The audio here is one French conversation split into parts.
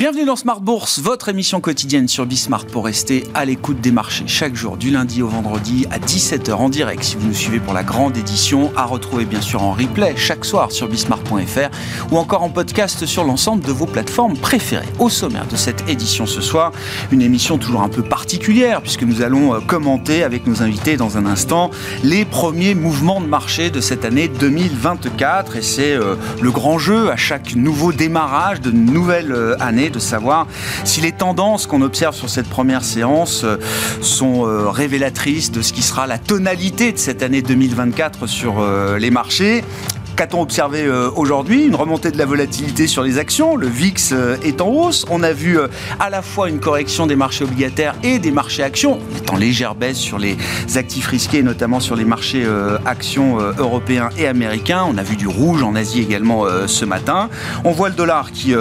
Bienvenue dans Smart Bourse, votre émission quotidienne sur Bismart pour rester à l'écoute des marchés chaque jour du lundi au vendredi à 17h en direct si vous nous suivez pour la grande édition, à retrouver bien sûr en replay chaque soir sur bismart.fr ou encore en podcast sur l'ensemble de vos plateformes préférées. Au sommaire de cette édition ce soir, une émission toujours un peu particulière puisque nous allons euh, commenter avec nos invités dans un instant les premiers mouvements de marché de cette année 2024 et c'est euh, le grand jeu à chaque nouveau démarrage de nouvelle euh, année de savoir si les tendances qu'on observe sur cette première séance euh, sont euh, révélatrices de ce qui sera la tonalité de cette année 2024 sur euh, les marchés. Qu'a-t-on observé euh, aujourd'hui? Une remontée de la volatilité sur les actions. Le VIX euh, est en hausse. On a vu euh, à la fois une correction des marchés obligataires et des marchés actions. En légère baisse sur les actifs risqués, notamment sur les marchés actions européens et américains. On a vu du rouge en Asie également ce matin. On voit le dollar qui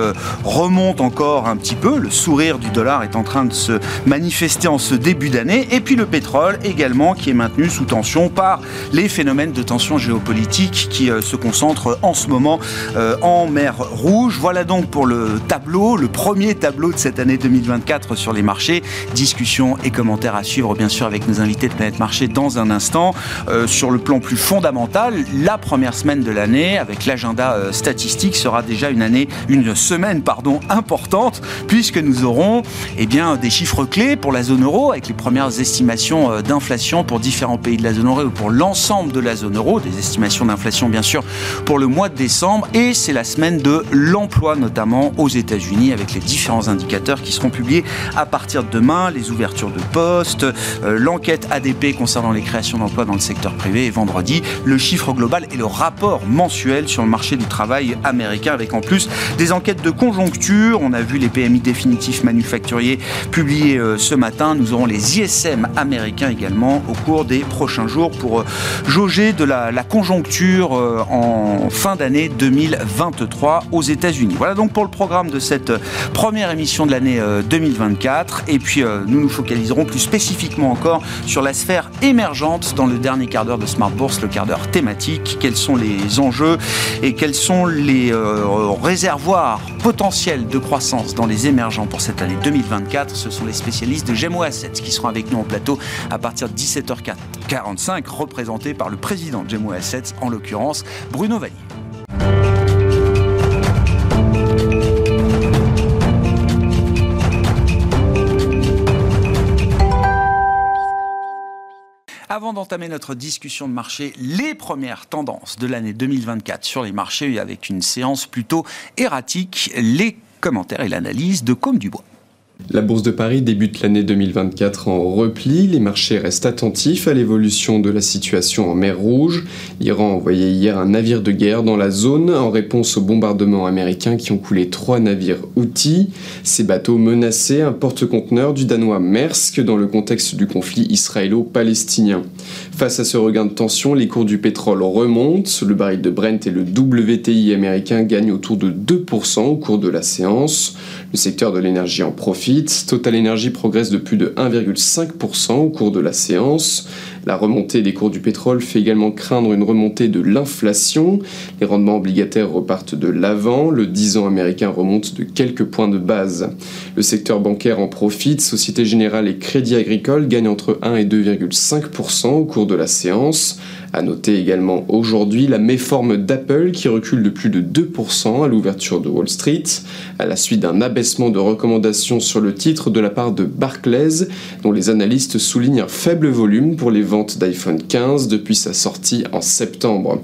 remonte encore un petit peu. Le sourire du dollar est en train de se manifester en ce début d'année. Et puis le pétrole également qui est maintenu sous tension par les phénomènes de tension géopolitique qui se concentre en ce moment euh, en mer Rouge. Voilà donc pour le tableau, le premier tableau de cette année 2024 sur les marchés. Discussion et commentaires à suivre bien sûr avec nos invités de Planète Marché dans un instant. Euh, sur le plan plus fondamental, la première semaine de l'année avec l'agenda euh, statistique sera déjà une année, une semaine pardon importante puisque nous aurons eh bien des chiffres clés pour la zone euro avec les premières estimations d'inflation pour différents pays de la zone euro ou pour l'ensemble de la zone euro, des estimations d'inflation bien sûr pour le mois de décembre et c'est la semaine de l'emploi notamment aux États-Unis avec les différents indicateurs qui seront publiés à partir de demain, les ouvertures de postes, euh, l'enquête ADP concernant les créations d'emplois dans le secteur privé et vendredi le chiffre global et le rapport mensuel sur le marché du travail américain avec en plus des enquêtes de conjoncture. On a vu les PMI définitifs manufacturiers publiés euh, ce matin. Nous aurons les ISM américains également au cours des prochains jours pour euh, jauger de la, la conjoncture euh, fin d'année 2023 aux États-Unis. Voilà donc pour le programme de cette première émission de l'année 2024. Et puis nous nous focaliserons plus spécifiquement encore sur la sphère émergente dans le dernier quart d'heure de Smart Bourse, le quart d'heure thématique. Quels sont les enjeux et quels sont les euh, réservoirs potentiels de croissance dans les émergents pour cette année 2024 Ce sont les spécialistes de Gemo Assets qui seront avec nous en plateau à partir de 17h45, représentés par le président de Gemo Assets, en l'occurrence Bruno Vanier. Avant d'entamer notre discussion de marché, les premières tendances de l'année 2024 sur les marchés avec une séance plutôt erratique, les commentaires et l'analyse de Comme Dubois. La Bourse de Paris débute l'année 2024 en repli. Les marchés restent attentifs à l'évolution de la situation en mer Rouge. L'Iran a envoyé hier un navire de guerre dans la zone en réponse aux bombardements américains qui ont coulé trois navires outils. Ces bateaux menaçaient un porte-conteneur du danois Maersk dans le contexte du conflit israélo-palestinien. Face à ce regain de tension, les cours du pétrole remontent. Le baril de Brent et le WTI américain gagnent autour de 2% au cours de la séance. Le secteur de l'énergie en profite. Total Energy progresse de plus de 1,5% au cours de la séance. La remontée des cours du pétrole fait également craindre une remontée de l'inflation. Les rendements obligataires repartent de l'avant. Le 10 ans américain remonte de quelques points de base. Le secteur bancaire en profite. Société Générale et Crédit Agricole gagnent entre 1 et 2,5% au cours de la séance. À noter également aujourd'hui la méforme d'Apple qui recule de plus de 2% à l'ouverture de Wall Street, à la suite d'un abaissement de recommandations sur le titre de la part de Barclays, dont les analystes soulignent un faible volume pour les ventes d'iPhone 15 depuis sa sortie en septembre.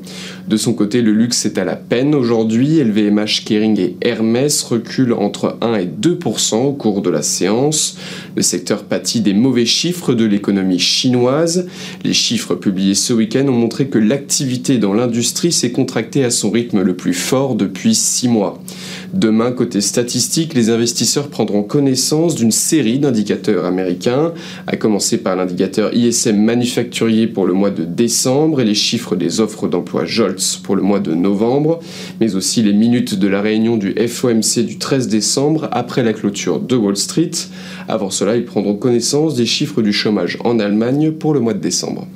De son côté, le luxe est à la peine aujourd'hui. LVMH, Kering et Hermès reculent entre 1 et 2% au cours de la séance. Le secteur pâtit des mauvais chiffres de l'économie chinoise. Les chiffres publiés ce week-end ont montré que l'activité dans l'industrie s'est contractée à son rythme le plus fort depuis 6 mois. Demain, côté statistique, les investisseurs prendront connaissance d'une série d'indicateurs américains, à commencer par l'indicateur ISM manufacturier pour le mois de décembre et les chiffres des offres d'emploi JOLTS pour le mois de novembre, mais aussi les minutes de la réunion du FOMC du 13 décembre après la clôture de Wall Street. Avant cela, ils prendront connaissance des chiffres du chômage en Allemagne pour le mois de décembre.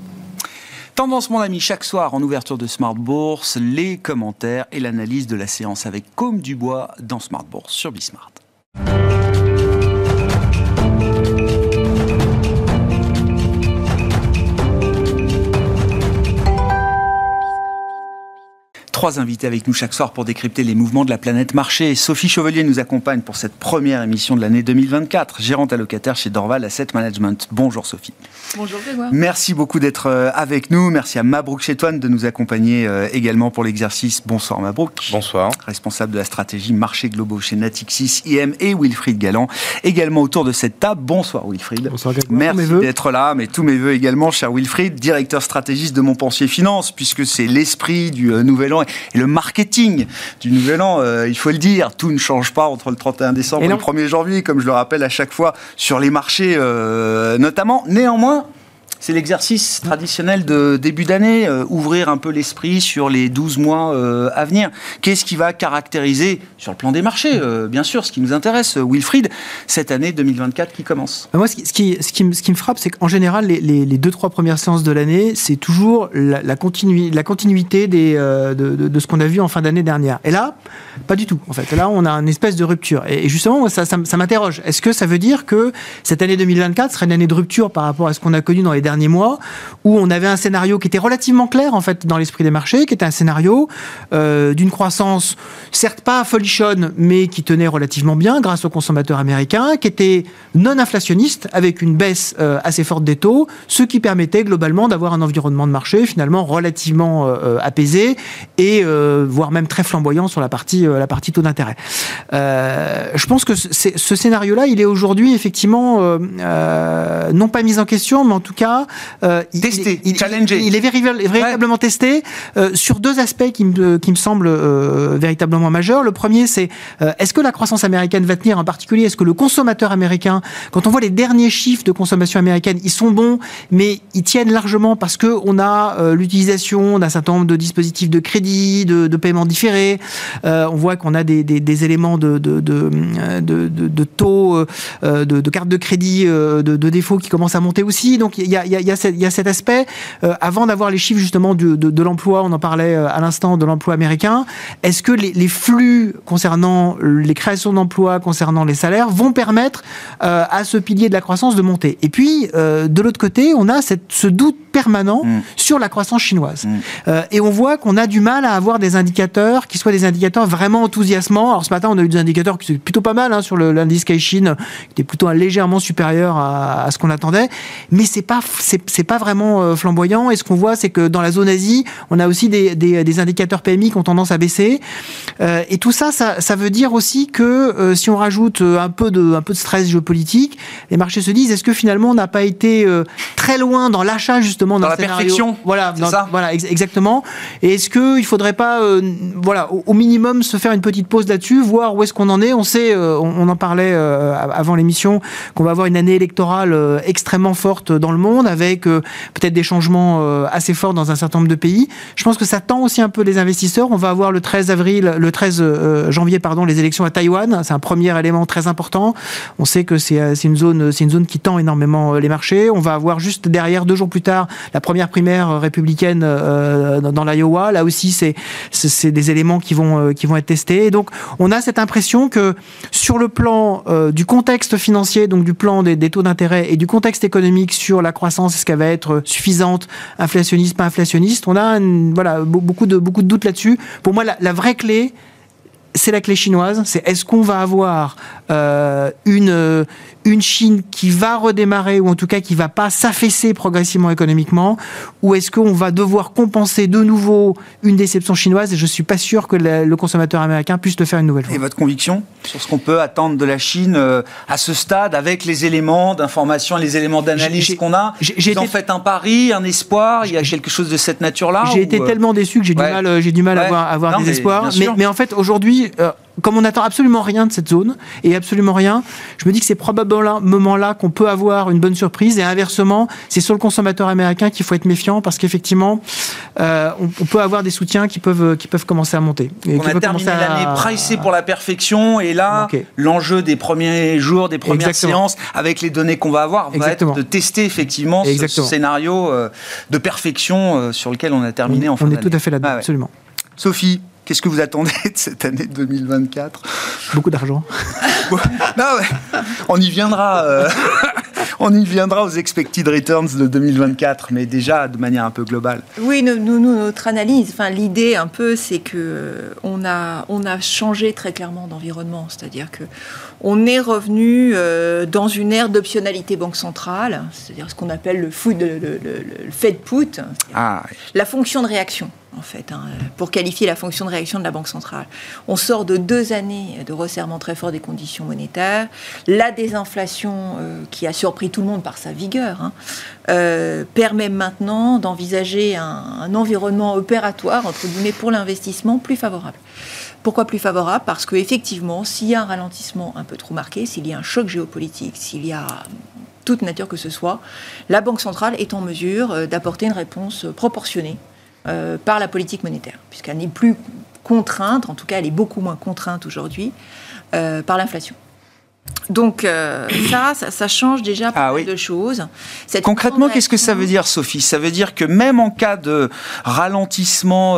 Tendance, mon ami, chaque soir en ouverture de Smart Bourse, les commentaires et l'analyse de la séance avec Comme Dubois dans Smart Bourse sur Bismart. Trois invités avec nous chaque soir pour décrypter les mouvements de la planète marché. Sophie Chevelier nous accompagne pour cette première émission de l'année 2024, gérante allocataire chez Dorval Asset Management. Bonjour Sophie. Bonjour Grégoire. Merci beaucoup d'être euh, avec nous. Merci à Mabrouk Chetouane de nous accompagner euh, également pour l'exercice. Bonsoir Mabrouk. Bonsoir. Responsable de la stratégie marché globaux chez Natixis IM et Wilfried Galland. Également autour de cette table. Bonsoir Wilfried. Bonsoir Grégoire. Merci d'être là, mais tous mes voeux également, cher Wilfried, directeur stratégiste de Montpensier Finance, puisque c'est l'esprit du euh, nouvel an et le marketing du nouvel an, il faut le dire. Tout ne change pas entre le 31 décembre et, le 1er janvier, comme je le rappelle à chaque fois sur les marchés notamment. Néanmoins, c'est l'exercice traditionnel de début d'année, euh, ouvrir un peu l'esprit sur les 12 mois euh, à venir. Qu'est-ce qui va caractériser, sur le plan des marchés, euh, bien sûr, ce qui nous intéresse, Wilfried, cette année 2024 qui commence? Moi, ce qui, me, frappe, c'est qu'en général, les, les, les, deux, trois premières séances de l'année, c'est toujours la, la, continu, la continuité de, ce qu'on a vu en fin d'année dernière. Et là, pas du tout, en fait. Là, on a une espèce de rupture. Et, justement, ça, m'interroge. Est-ce que ça veut dire que cette année 2024 serait une année de rupture par rapport à ce qu'on a connu dans les derniers mois, où on avait un scénario qui était relativement clair en fait dans l'esprit des marchés, qui était un scénario euh, d'une croissance certes pas folichonne, mais qui tenait relativement bien grâce aux consommateurs américains, qui était non inflationniste avec une baisse euh, assez forte des taux, ce qui permettait globalement d'avoir un environnement de marché finalement relativement euh, apaisé et voire même très flamboyant sur la partie la partie taux d'intérêt. Je pense que ce scénario-là, il est aujourd'hui effectivement non pas mis en question, mais en tout cas euh, testé, il, challengé. Il, est véritablement testé euh, sur deux aspects qui me, qui me semblent euh, véritablement majeurs. Le premier, c'est est-ce que la croissance américaine va tenir en particulier? Est-ce que le consommateur américain, quand on voit les derniers chiffres de consommation américaine, ils sont bons, mais ils tiennent largement parce que on a l'utilisation d'un certain nombre de dispositifs de crédit, de, de paiement différé. on voit qu'on a des, des, des, éléments de, de, de, de taux, de, cartes de crédit, de, défaut qui commencent à monter aussi. Donc il y a, y a, y a il y a cet aspect, euh, avant d'avoir les chiffres justement de, de, de l'emploi, on en parlait euh, à l'instant de l'emploi américain, est-ce que les, les, flux concernant les créations d'emplois, concernant les salaires, vont permettre euh, à ce pilier de la croissance de monter? Et puis, euh, de l'autre côté, on a cette, ce doute permanent mmh. sur la croissance chinoise. Mmh. Euh, et on voit qu'on a du mal à avoir des indicateurs qui soient des indicateurs vraiment enthousiasmants. Alors ce matin, on a eu des indicateurs qui sont plutôt pas mal hein, sur l'indice Caixin, qui était plutôt légèrement supérieur à, à ce qu'on attendait, mais c'est pas c'est pas vraiment euh, flamboyant. Et ce qu'on voit, c'est que dans la zone Asie, on a aussi des, des, des indicateurs PMI qui ont tendance à baisser. Euh, et tout ça, ça, ça, veut dire aussi que euh, si on rajoute euh, un peu de un peu de stress géopolitique, les marchés se disent est-ce que finalement on n'a pas été euh, très loin dans l'achat justement dans la scénario, perfection Voilà, dans, ça? voilà ex exactement. Et est-ce que il faudrait pas euh, voilà au, au, minimum se faire une petite pause là-dessus, voir où est-ce qu'on en est? On sait, on, on, en parlait avant l'émission, qu'on va avoir une année électorale extrêmement forte dans le monde avec peut-être des changements euh, assez forts dans un certain nombre de pays. Je pense que ça tend aussi un peu les investisseurs. On va avoir le 13 avril, le 13 euh, janvier, pardon, les élections à Taïwan. C'est un premier élément très important. On sait que c'est euh, une zone, c'est une zone qui tend énormément les marchés. On va avoir juste derrière, deux jours plus tard, la première primaire républicaine dans l'Iowa. Là aussi, c'est c'est des éléments qui vont qui vont être testés. Donc, on a cette impression que sur le plan du contexte financier, donc du plan des taux d'intérêt et du contexte économique sur la croissance, ce qu'elle va être suffisante, inflationniste, pas inflationniste. On a voilà, beaucoup, de, beaucoup de doutes là-dessus. Pour moi, la vraie clé, c'est la clé chinoise. C'est est-ce qu'on va avoir euh, une, une Chine qui va redémarrer, ou en tout cas qui va pas s'affaisser progressivement économiquement, ou est-ce qu'on va devoir compenser de nouveau une déception chinoise Et je suis pas sûr que le, le consommateur américain puisse le faire une nouvelle fois. Et votre conviction sur ce qu'on peut attendre de la Chine euh, à ce stade, avec les éléments d'information, les éléments d'analyse qu'on a J'ai en fait un pari, un espoir. Il y a quelque chose de cette nature-là. J'ai été euh... tellement déçu que j'ai ouais. du mal, j'ai du mal ouais. à avoir, à avoir non, des espoirs. Mais, mais, en fait, aujourd'hui. Euh, comme on n'attend absolument rien de cette zone et absolument rien, je me dis que c'est probablement moment-là qu'on peut avoir une bonne surprise et inversement, c'est sur le consommateur américain qu'il faut être méfiant parce qu'effectivement, euh, on, on, peut avoir des soutiens qui peuvent qui peuvent commencer à monter. Et on a terminé à... l'année pricée pour la perfection et là, okay. l'enjeu des premiers jours, des premières Exactement. séances, avec les données qu'on va avoir, va Exactement. être de tester effectivement ce, ce, scénario euh, de perfection euh, sur lequel on a terminé on, en fin On est tout à fait là-dedans, ah ouais. absolument. Sophie, Qu'est-ce que vous attendez de cette année 2024 Beaucoup d'argent. non. On y viendra. Euh, On y viendra aux expected returns de 2024, mais déjà de manière un peu globale. Oui, nous, nous notre analyse, enfin l'idée un peu, c'est que on a, on a changé très clairement d'environnement, c'est-à-dire que on est revenu euh, dans une ère d'optionnalité banque centrale, c'est-à-dire ce qu'on appelle le, food, le, le, le, Fed put, ah, la fonction de réaction en fait, hein, pour qualifier la fonction de réaction de la Banque centrale. On sort de deux années de resserrement très fort des conditions monétaires. La désinflation, euh, qui a surpris tout le monde par sa vigueur, hein, euh, permet maintenant d'envisager un, un, environnement opératoire, entre guillemets, pour l'investissement plus favorable. Pourquoi plus favorable? Parce qu'effectivement, s'il y a un ralentissement un peu trop marqué, s'il y a un choc géopolitique, s'il y a toute nature que ce soit, la Banque centrale est en mesure euh, d'apporter une réponse proportionnée euh, par la politique monétaire, puisqu'elle n'est plus contrainte, en tout cas elle est beaucoup moins contrainte aujourd'hui, euh, par l'inflation. Donc euh, ça, ça, change déjà pas ah mal de choses. Concrètement, qu'est-ce que ça veut dire, Sophie? Ça veut dire que même en cas de ralentissement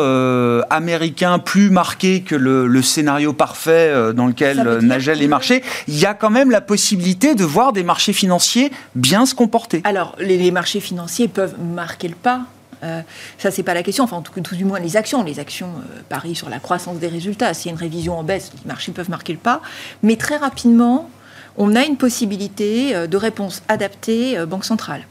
américain plus marqué que le, scénario parfait dans lequel nageaient les marchés, il y a quand même la possibilité de voir des marchés financiers bien se comporter. Alors, les, les marchés financiers peuvent marquer le pas euh, ça, c'est pas la question. Enfin, en tout, tout, du moins, les actions. Les actions euh, parient sur la croissance des résultats. S'il y a une révision en baisse, les marchés peuvent marquer le pas. Mais très rapidement, on a une possibilité euh, de réponse adaptée Banque centrale.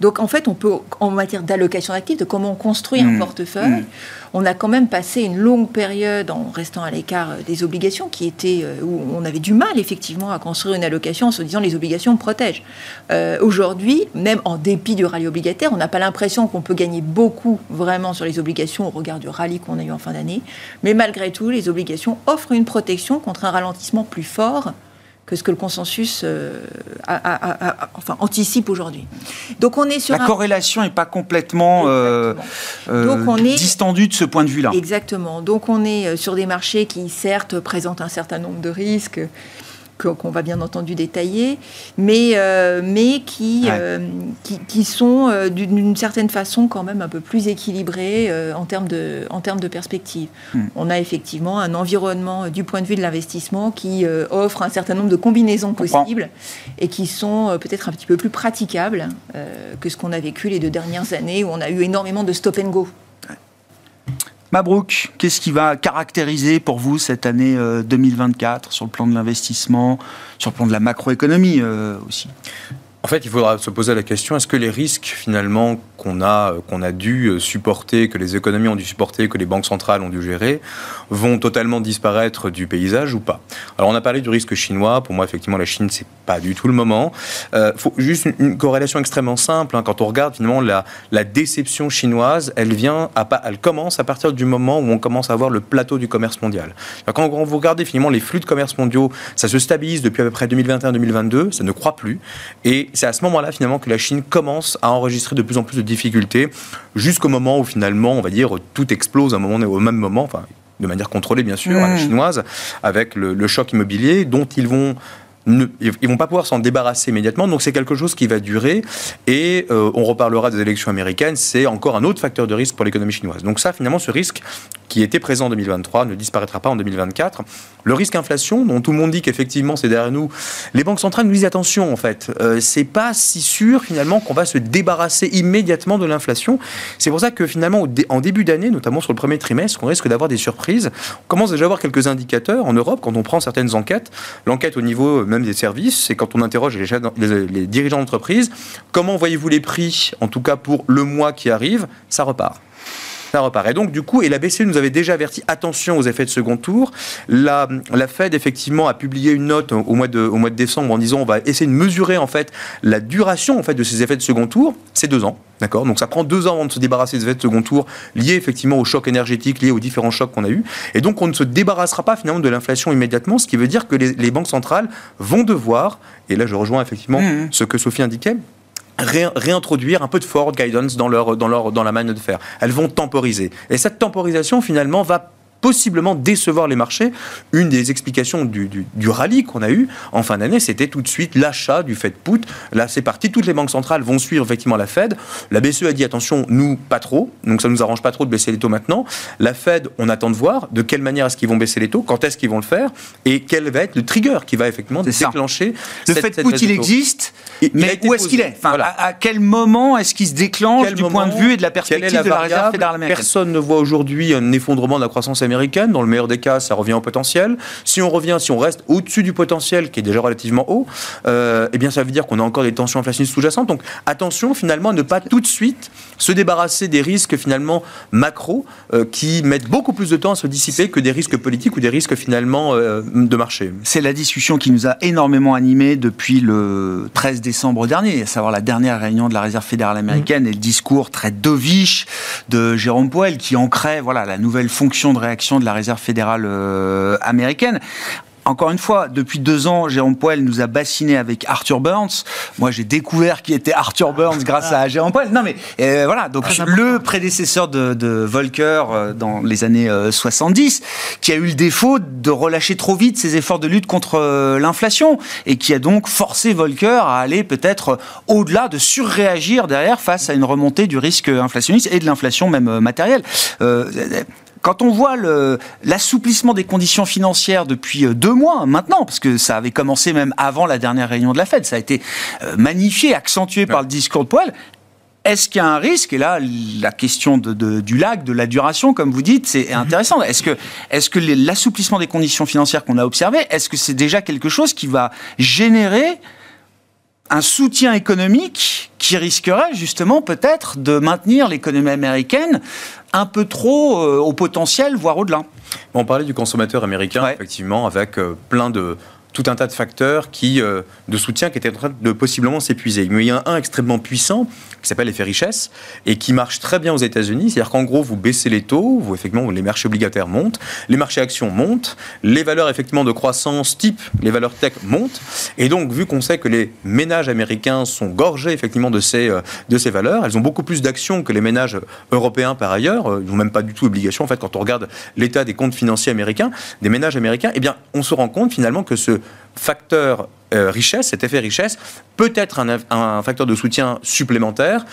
Donc en fait, on peut, en matière d'allocation d'actifs, de comment on construit un mmh. portefeuille, mmh. on a quand même passé une longue période en restant à l'écart euh, des obligations, qui étaient euh, où on avait du mal effectivement à construire une allocation en se disant les obligations protègent. Euh, aujourd'hui, même en dépit du rallye obligataire, on n'a pas l'impression qu'on peut gagner beaucoup vraiment sur les obligations au regard du rallye qu'on a eu en fin d'année, mais malgré tout, les obligations offrent une protection contre un ralentissement plus fort que ce que le consensus euh, enfin, anticipe aujourd'hui. Donc on est sur la corrélation n'est pas complètement euh, euh, Donc on est... distendue de ce point de vue-là. Exactement. Donc on est sur des marchés qui certes présentent un certain nombre de risques qu'on va bien entendu détailler, mais, euh, mais qui, euh, qui, qui, sont euh, d'une certaine façon quand même un peu plus équilibrés en, termes de, en termes de perspective. Hmm. On a effectivement un environnement du point de vue de l'investissement qui offre un certain nombre de combinaisons possibles et qui sont peut-être un petit peu plus praticables que ce qu'on a vécu les deux dernières années où on a eu énormément de stop and go. Mabrouk, qu'est-ce qui va caractériser pour vous cette année 2024 euh, sur le plan de l'investissement, sur le plan de la macroéconomie euh, aussi? Fait, il faudra se poser la question est-ce que les risques finalement qu'on a qu'on a dû supporter, que les économies ont dû supporter, que les banques centrales ont dû gérer, vont totalement disparaître du paysage ou pas? Alors, on a parlé du risque chinois. Pour moi, effectivement, la Chine, c'est pas du tout le moment. Euh, juste une, corrélation extrêmement simple. Hein. quand on regarde finalement la, déception chinoise, elle vient, elle commence à partir du moment où on commence à voir le plateau du commerce mondial. quand vous regardez finalement les flux de commerce mondiaux, ça se stabilise depuis à peu près 2021-2022, ça ne croît plus, et c'est à ce moment-là, finalement, que la Chine commence à enregistrer de plus en plus de difficultés, jusqu'au moment où, finalement, on va dire, tout explose à un moment, au même moment, enfin, de manière contrôlée, bien sûr, à la mmh. chinoise, avec le, le choc immobilier, dont ils vont ne, ils vont pas pouvoir s'en débarrasser immédiatement. Donc c'est quelque chose qui va durer. Et euh, on reparlera des élections américaines. C'est encore un autre facteur de risque pour l'économie chinoise. Donc ça, finalement, ce risque qui était présent en 2023 ne disparaîtra pas en 2024. Le risque inflation, dont tout le monde dit qu'effectivement c'est derrière nous, les banques centrales nous disent attention en fait, euh, c'est pas si sûr finalement qu'on va se débarrasser immédiatement de l'inflation. C'est pour ça que finalement en début d'année, notamment sur le premier trimestre, on risque d'avoir des surprises. On commence déjà à avoir quelques indicateurs en Europe quand on prend certaines enquêtes. L'enquête au niveau même des services, c'est quand on interroge les, les dirigeants d'entreprise, comment voyez-vous les prix, en tout cas pour le mois qui arrive, ça repart ça repart. Et donc, du coup, et la BCE nous avait déjà averti attention aux effets de second tour. La, la Fed, effectivement, a publié une note au mois, de, au mois de décembre en disant on va essayer de mesurer, en fait, la duration, en fait, de ces effets de second tour. C'est deux ans. D'accord? Donc ça prend deux ans avant de se débarrasser des effets de second tour liés effectivement au choc énergétique, liés aux différents chocs qu'on a eus. Et donc on ne se débarrassera pas finalement de l'inflation immédiatement, ce qui veut dire que les, banques centrales vont devoir, et là je rejoins effectivement mmh. ce que Sophie indiquait, réintroduire un peu de forward guidance dans, leur, dans, leur, dans la manière de faire. Elles vont temporiser. Et cette temporisation, finalement, va possiblement décevoir les marchés. Une des explications du, du, rallye qu'on a eu en fin d'année, c'était tout de suite l'achat du Fed put. Là, c'est parti. Toutes les banques centrales vont suivre effectivement la Fed. La BCE a dit attention, nous pas trop. Donc ça nous arrange pas trop de baisser les taux maintenant. La Fed, on attend de voir de quelle manière est-ce qu'ils vont baisser les taux, quand est-ce qu'ils vont le faire et quel va être le trigger qui va effectivement déclencher. Le Fed put, il existe, mais où est-ce qu'il est, enfin, à, quel moment est-ce qu'il se déclenche du point de vue et de la perspective de la réserve fédérale américaine? Personne ne voit aujourd'hui un effondrement de la croissance américaine. Dans le meilleur des cas, ça revient au potentiel. Si on revient, si on reste au-dessus du potentiel, qui est déjà relativement haut, euh, eh bien, ça veut dire qu'on a encore des tensions inflationnistes sous-jacentes. Donc, attention finalement à ne pas tout de suite se débarrasser des risques finalement macro euh, qui mettent beaucoup plus de temps à se dissiper que des risques politiques ou des risques finalement euh, de marché. C'est la discussion qui nous a énormément animés depuis le 13 décembre dernier, à savoir la dernière réunion de la Réserve fédérale américaine mmh. et le discours très dovish de Jérôme Powell qui ancrait voilà la nouvelle fonction de réaction de la Réserve fédérale euh, américaine encore une fois, depuis deux ans, Jérôme Poel nous a bassiné avec Arthur Burns. Moi, j'ai découvert qui était Arthur Burns grâce à Jérôme Poel. Non, mais euh, voilà, donc le prédécesseur de, de Volcker euh, dans les années 70, qui a eu le défaut de relâcher trop vite ses efforts de lutte contre l'inflation et qui a donc forcé Volcker à aller peut-être au-delà, de surréagir derrière face à une remontée du risque inflationniste et de l'inflation même matérielle quand on voit l'assouplissement des conditions financières depuis euh, deux mois maintenant, parce que ça avait commencé même avant la dernière réunion de la Fed, ça a été euh, magnifié, accentué par le discours de Powell, est-ce qu'il y a un risque? Et là, la question du lag, de la duration, comme vous dites, c'est intéressant. Est-ce que, est que l'assouplissement des conditions financières qu'on a observé, est-ce que c'est déjà quelque chose qui va générer un soutien économique qui risquerait justement peut-être de maintenir l'économie américaine un peu trop euh, au potentiel, voire au-delà. on parlait du consommateur américain, effectivement, avec euh, plein de tout un tas de facteurs qui, euh, de soutien qui étaient en train de possiblement s'épuiser. Mais il y en a un extrêmement puissant qui s'appelle l'effet richesse et qui marche très bien aux États-Unis. C'est-à-dire qu'en gros, vous baissez les taux, vous, effectivement, les marchés obligataires montent, les marchés actions montent, les valeurs effectivement de croissance type, les valeurs tech montent. Et donc, vu qu'on sait que les ménages américains sont gorgés effectivement de ces, euh, de ces valeurs, elles ont beaucoup plus d'actions que les ménages européens par ailleurs. Euh, ils n'ont même pas du tout obligation. En fait, quand on regarde l'état des comptes financiers américains, des ménages américains, eh bien, on se rend compte finalement que ce facteur euh, richesse, cet effet richesse, peut être un, facteur de soutien supplémentaire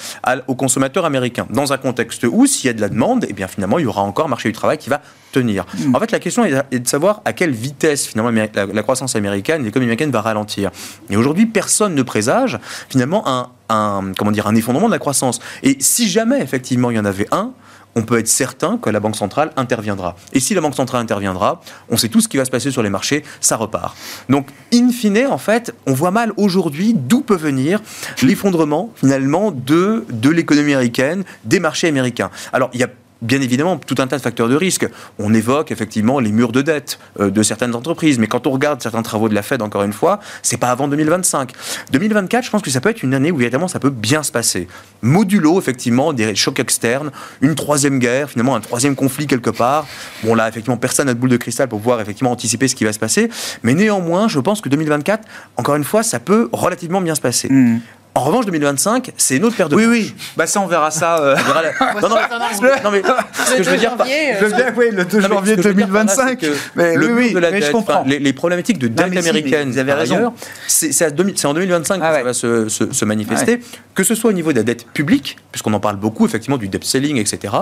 aux consommateurs américains. Dans un contexte où, s'il y a de la demande, et eh bien finalement, il y aura encore un marché du travail qui va tenir. Mm. En fait, la question est de savoir à quelle vitesse finalement la, croissance américaine, l'économie américaine va ralentir. Et aujourd'hui, personne ne présage finalement un, un, comment dire, un effondrement de la croissance. Et si jamais effectivement il y en avait un, on peut être certain que la Banque centrale interviendra. Et si la Banque centrale interviendra, on sait tout ce qui va se passer sur les marchés, ça repart. Donc, in fine, en fait, on voit mal aujourd'hui d'où peut venir l'effondrement, finalement, de, de l'économie américaine, des marchés américains. Alors, il y a bien évidemment tout un tas de facteurs de risque. On évoque effectivement les murs de dette euh, de certaines entreprises, mais quand on regarde certains travaux de la Fed, encore une fois, c'est pas avant 2025. 2024, je pense que ça peut être une année où évidemment ça peut bien se passer. Modulo effectivement des chocs externes, une troisième guerre, finalement un troisième conflit quelque part. Bon là effectivement personne n'a de boule de cristal pour pouvoir effectivement anticiper ce qui va se passer, mais néanmoins je pense que 2024, encore une fois, ça peut relativement bien se passer. Mmh. En revanche, 2025, c'est une autre paire de Oui, oui. Bah ça, on verra ça. Euh... non, non, non, mais ce que je veux dire, je veux bien, oui, le 2 janvier 2025. mais le oui, de la mais dette, je comprends. Les, les, problématiques de dette américaine, vous avez raison. C'est en 2025 ah que ça va se, se, se manifester, que ce soit au niveau de la dette publique, puisqu'on en parle beaucoup, effectivement, du debt selling, etc.,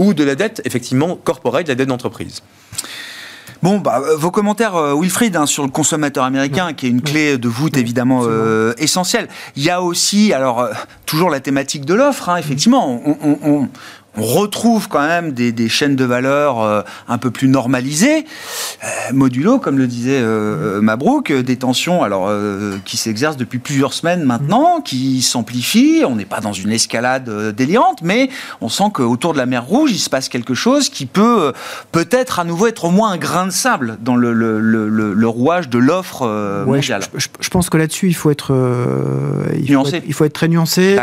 ou de la dette, effectivement, corporate, de la dette d'entreprise. Bon, bah, euh, vos commentaires, euh, Wilfried, hein, sur le consommateur américain, qui est une clé de voûte évidemment euh, essentielle. Il y a aussi, alors, toujours la thématique de l'offre, hein, effectivement. on, on retrouve quand même des, chaînes de valeur euh, un peu plus normalisées. Euh, modulo, comme le disait euh, Mabrouk, des tensions alors, qui s'exercent depuis plusieurs semaines maintenant, qui s'amplifient. On n'est pas dans une escalade délirante, mais on sent qu'autour de la mer Rouge, il se passe quelque chose qui peut peut-être à nouveau être au moins un grain de sable dans le, rouage de l'offre mondiale. Je, pense que là-dessus, il faut être, il, faut être, il faut être très nuancé.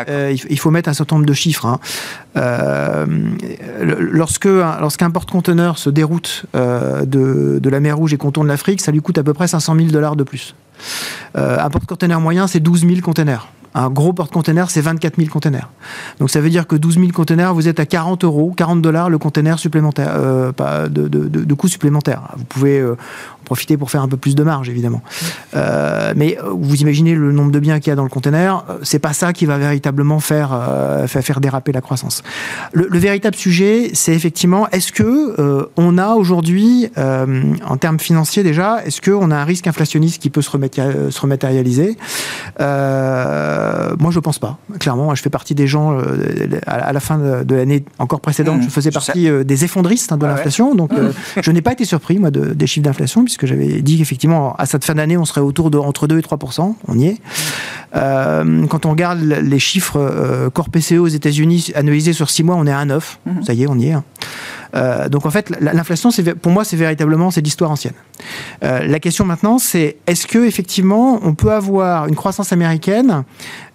il, faut mettre un certain nombre de chiffres. Hein. Euh, lorsque lorsqu'un porte-conteneur se déroute euh, de, la mer Rouge et qu'on tourne l'Afrique, ça lui coûte à peu près 500 000 dollars de plus. Euh, un porte-conteneur moyen, c'est 12 000 conteneurs Un gros porte-container, c'est 24 000 containers. Donc ça veut dire que 12 000 containers, vous êtes à 40 euros, 40 dollars le container supplémentaire, de, de, coût supplémentaire. Vous pouvez profiter pour faire un peu plus de marge, évidemment. Euh, mais vous imaginez le nombre de biens qu'il y a dans le container, c'est pas ça qui va véritablement faire, faire déraper la croissance. Le, le véritable sujet, c'est effectivement, est-ce que on a aujourd'hui, en termes financiers déjà, est-ce qu'on a un risque inflationniste qui peut se, se rematérialiser? Euh, moi, je pense pas. Clairement, je fais partie des gens euh, à, la fin de, l'année encore précédente. Mmh, je faisais partie euh, des effondristes hein, de l'inflation, donc mmh. je n'ai pas été surpris moi de, des chiffres d'inflation puisque j'avais dit qu'effectivement à cette fin d'année, on serait autour de entre 2 et 3% On y est. quand on regarde les chiffres corps PCE aux États-Unis analysés sur 6 mois, on est à 9. Mmh. Ça y est, on y est. Hein. donc en fait, l'inflation, pour moi, c'est véritablement c'est l'histoire ancienne. la question maintenant, c'est est-ce que effectivement, on peut avoir une croissance américaine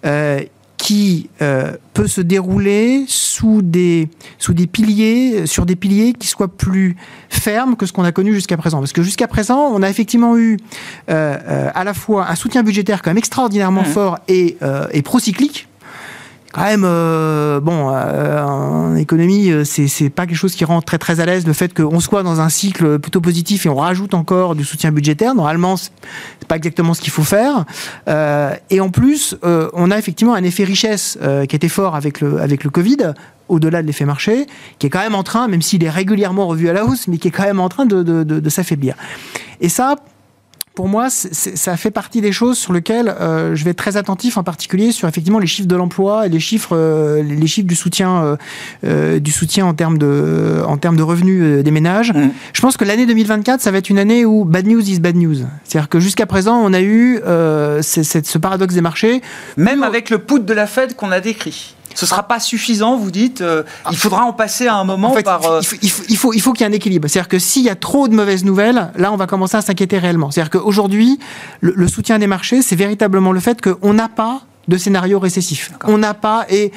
euh, qui euh, peut se dérouler sous des, sous des piliers, sur des piliers qui soient plus fermes que ce qu'on a connu jusqu'à présent. Parce que jusqu'à présent, on a effectivement eu euh, à la fois un soutien budgétaire quand même extraordinairement mmh. fort et, et procyclique, quand même, euh, bon, euh, en économie, euh, c'est pas quelque chose qui rend très très à l'aise le fait qu'on soit dans un cycle plutôt positif et on rajoute encore du soutien budgétaire. Normalement, c'est pas exactement ce qu'il faut faire. et en plus, on a effectivement un effet richesse qui était fort avec le avec le Covid au-delà de l'effet marché, qui est quand même en train, même s'il est régulièrement revu à la hausse, mais qui est quand même en train de, de, de, de s'affaiblir. Et ça, pour moi, ça fait partie des choses sur lesquelles euh, je vais être très attentif, en particulier sur effectivement les chiffres de l'emploi et les chiffres, euh, les chiffres du soutien, euh, du soutien en termes de, en termes de revenus des ménages. Mmh. Je pense que l'année 2024, ça va être une année où bad news is bad news. C'est-à-dire que jusqu'à présent, on a eu ce paradoxe des marchés. Même avec le put de la Fed qu'on a décrit. Ce ne sera pas suffisant, vous dites. Euh, il faudra en passer à un moment par. Euh, il faut, il faut, il faut qu'il y ait un équilibre. C'est-à-dire que s'il y a trop de mauvaises nouvelles, là, on va commencer à s'inquiéter réellement. C'est-à-dire qu'aujourd'hui, le, soutien des marchés, c'est véritablement le fait qu'on n'a pas de scénario récessif. On n'a pas et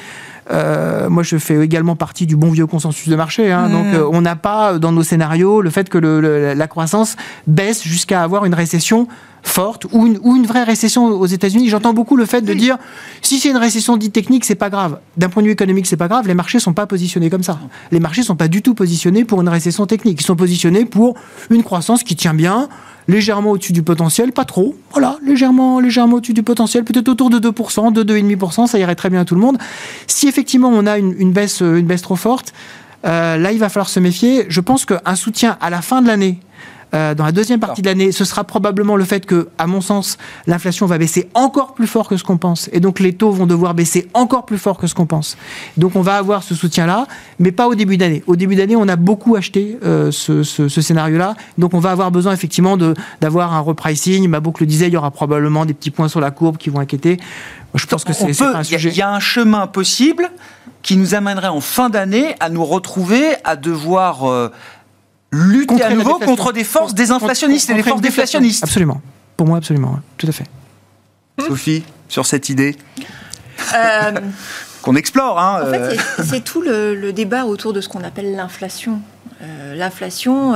euh, moi, je fais également partie du bon vieux consensus de marché. Hein, Donc, mmh. on n'a pas dans nos scénarios le fait que le, la croissance baisse jusqu'à avoir une récession forte ou une, ou une vraie récession aux États-Unis. J'entends beaucoup le fait de dire si c'est une récession dite technique, c'est pas grave. D'un point de vue économique, c'est pas grave. Les marchés sont pas positionnés comme ça. Les marchés sont pas du tout positionnés pour une récession technique. Ils sont positionnés pour une croissance qui tient bien, légèrement au-dessus du potentiel, pas trop. Voilà, légèrement, légèrement au-dessus du potentiel, peut-être autour de 2%, de 2,5%, ça irait très bien à tout le monde. Si effectivement on a une, baisse, une baisse trop forte, euh, là il va falloir se méfier. Je pense qu'un soutien à la fin de l'année euh, dans la deuxième partie de l'année, ce sera probablement le fait que, à mon sens, l'inflation va baisser encore plus fort que ce qu'on pense. Et donc les taux vont devoir baisser encore plus fort que ce qu'on pense. Donc on va avoir ce soutien-là, mais pas au début d'année. Au début d'année, on a beaucoup acheté euh, ce, scénario-là. Donc on va avoir besoin effectivement d'avoir un repricing. Ma boucle le disait, il y aura probablement des petits points sur la courbe qui vont inquiéter. je pense que c'est un sujet. Il y a un chemin possible qui nous amènerait en fin d'année à nous retrouver à devoir euh, lutter à nouveau contre des forces désinflationnistes et des forces déflationnistes. Absolument. Pour moi, absolument. Tout à fait. Sophie, sur cette idée euh, qu'on explore. Hein, en fait, euh. c'est tout le, débat autour de ce qu'on appelle l'inflation. Euh, l'inflation,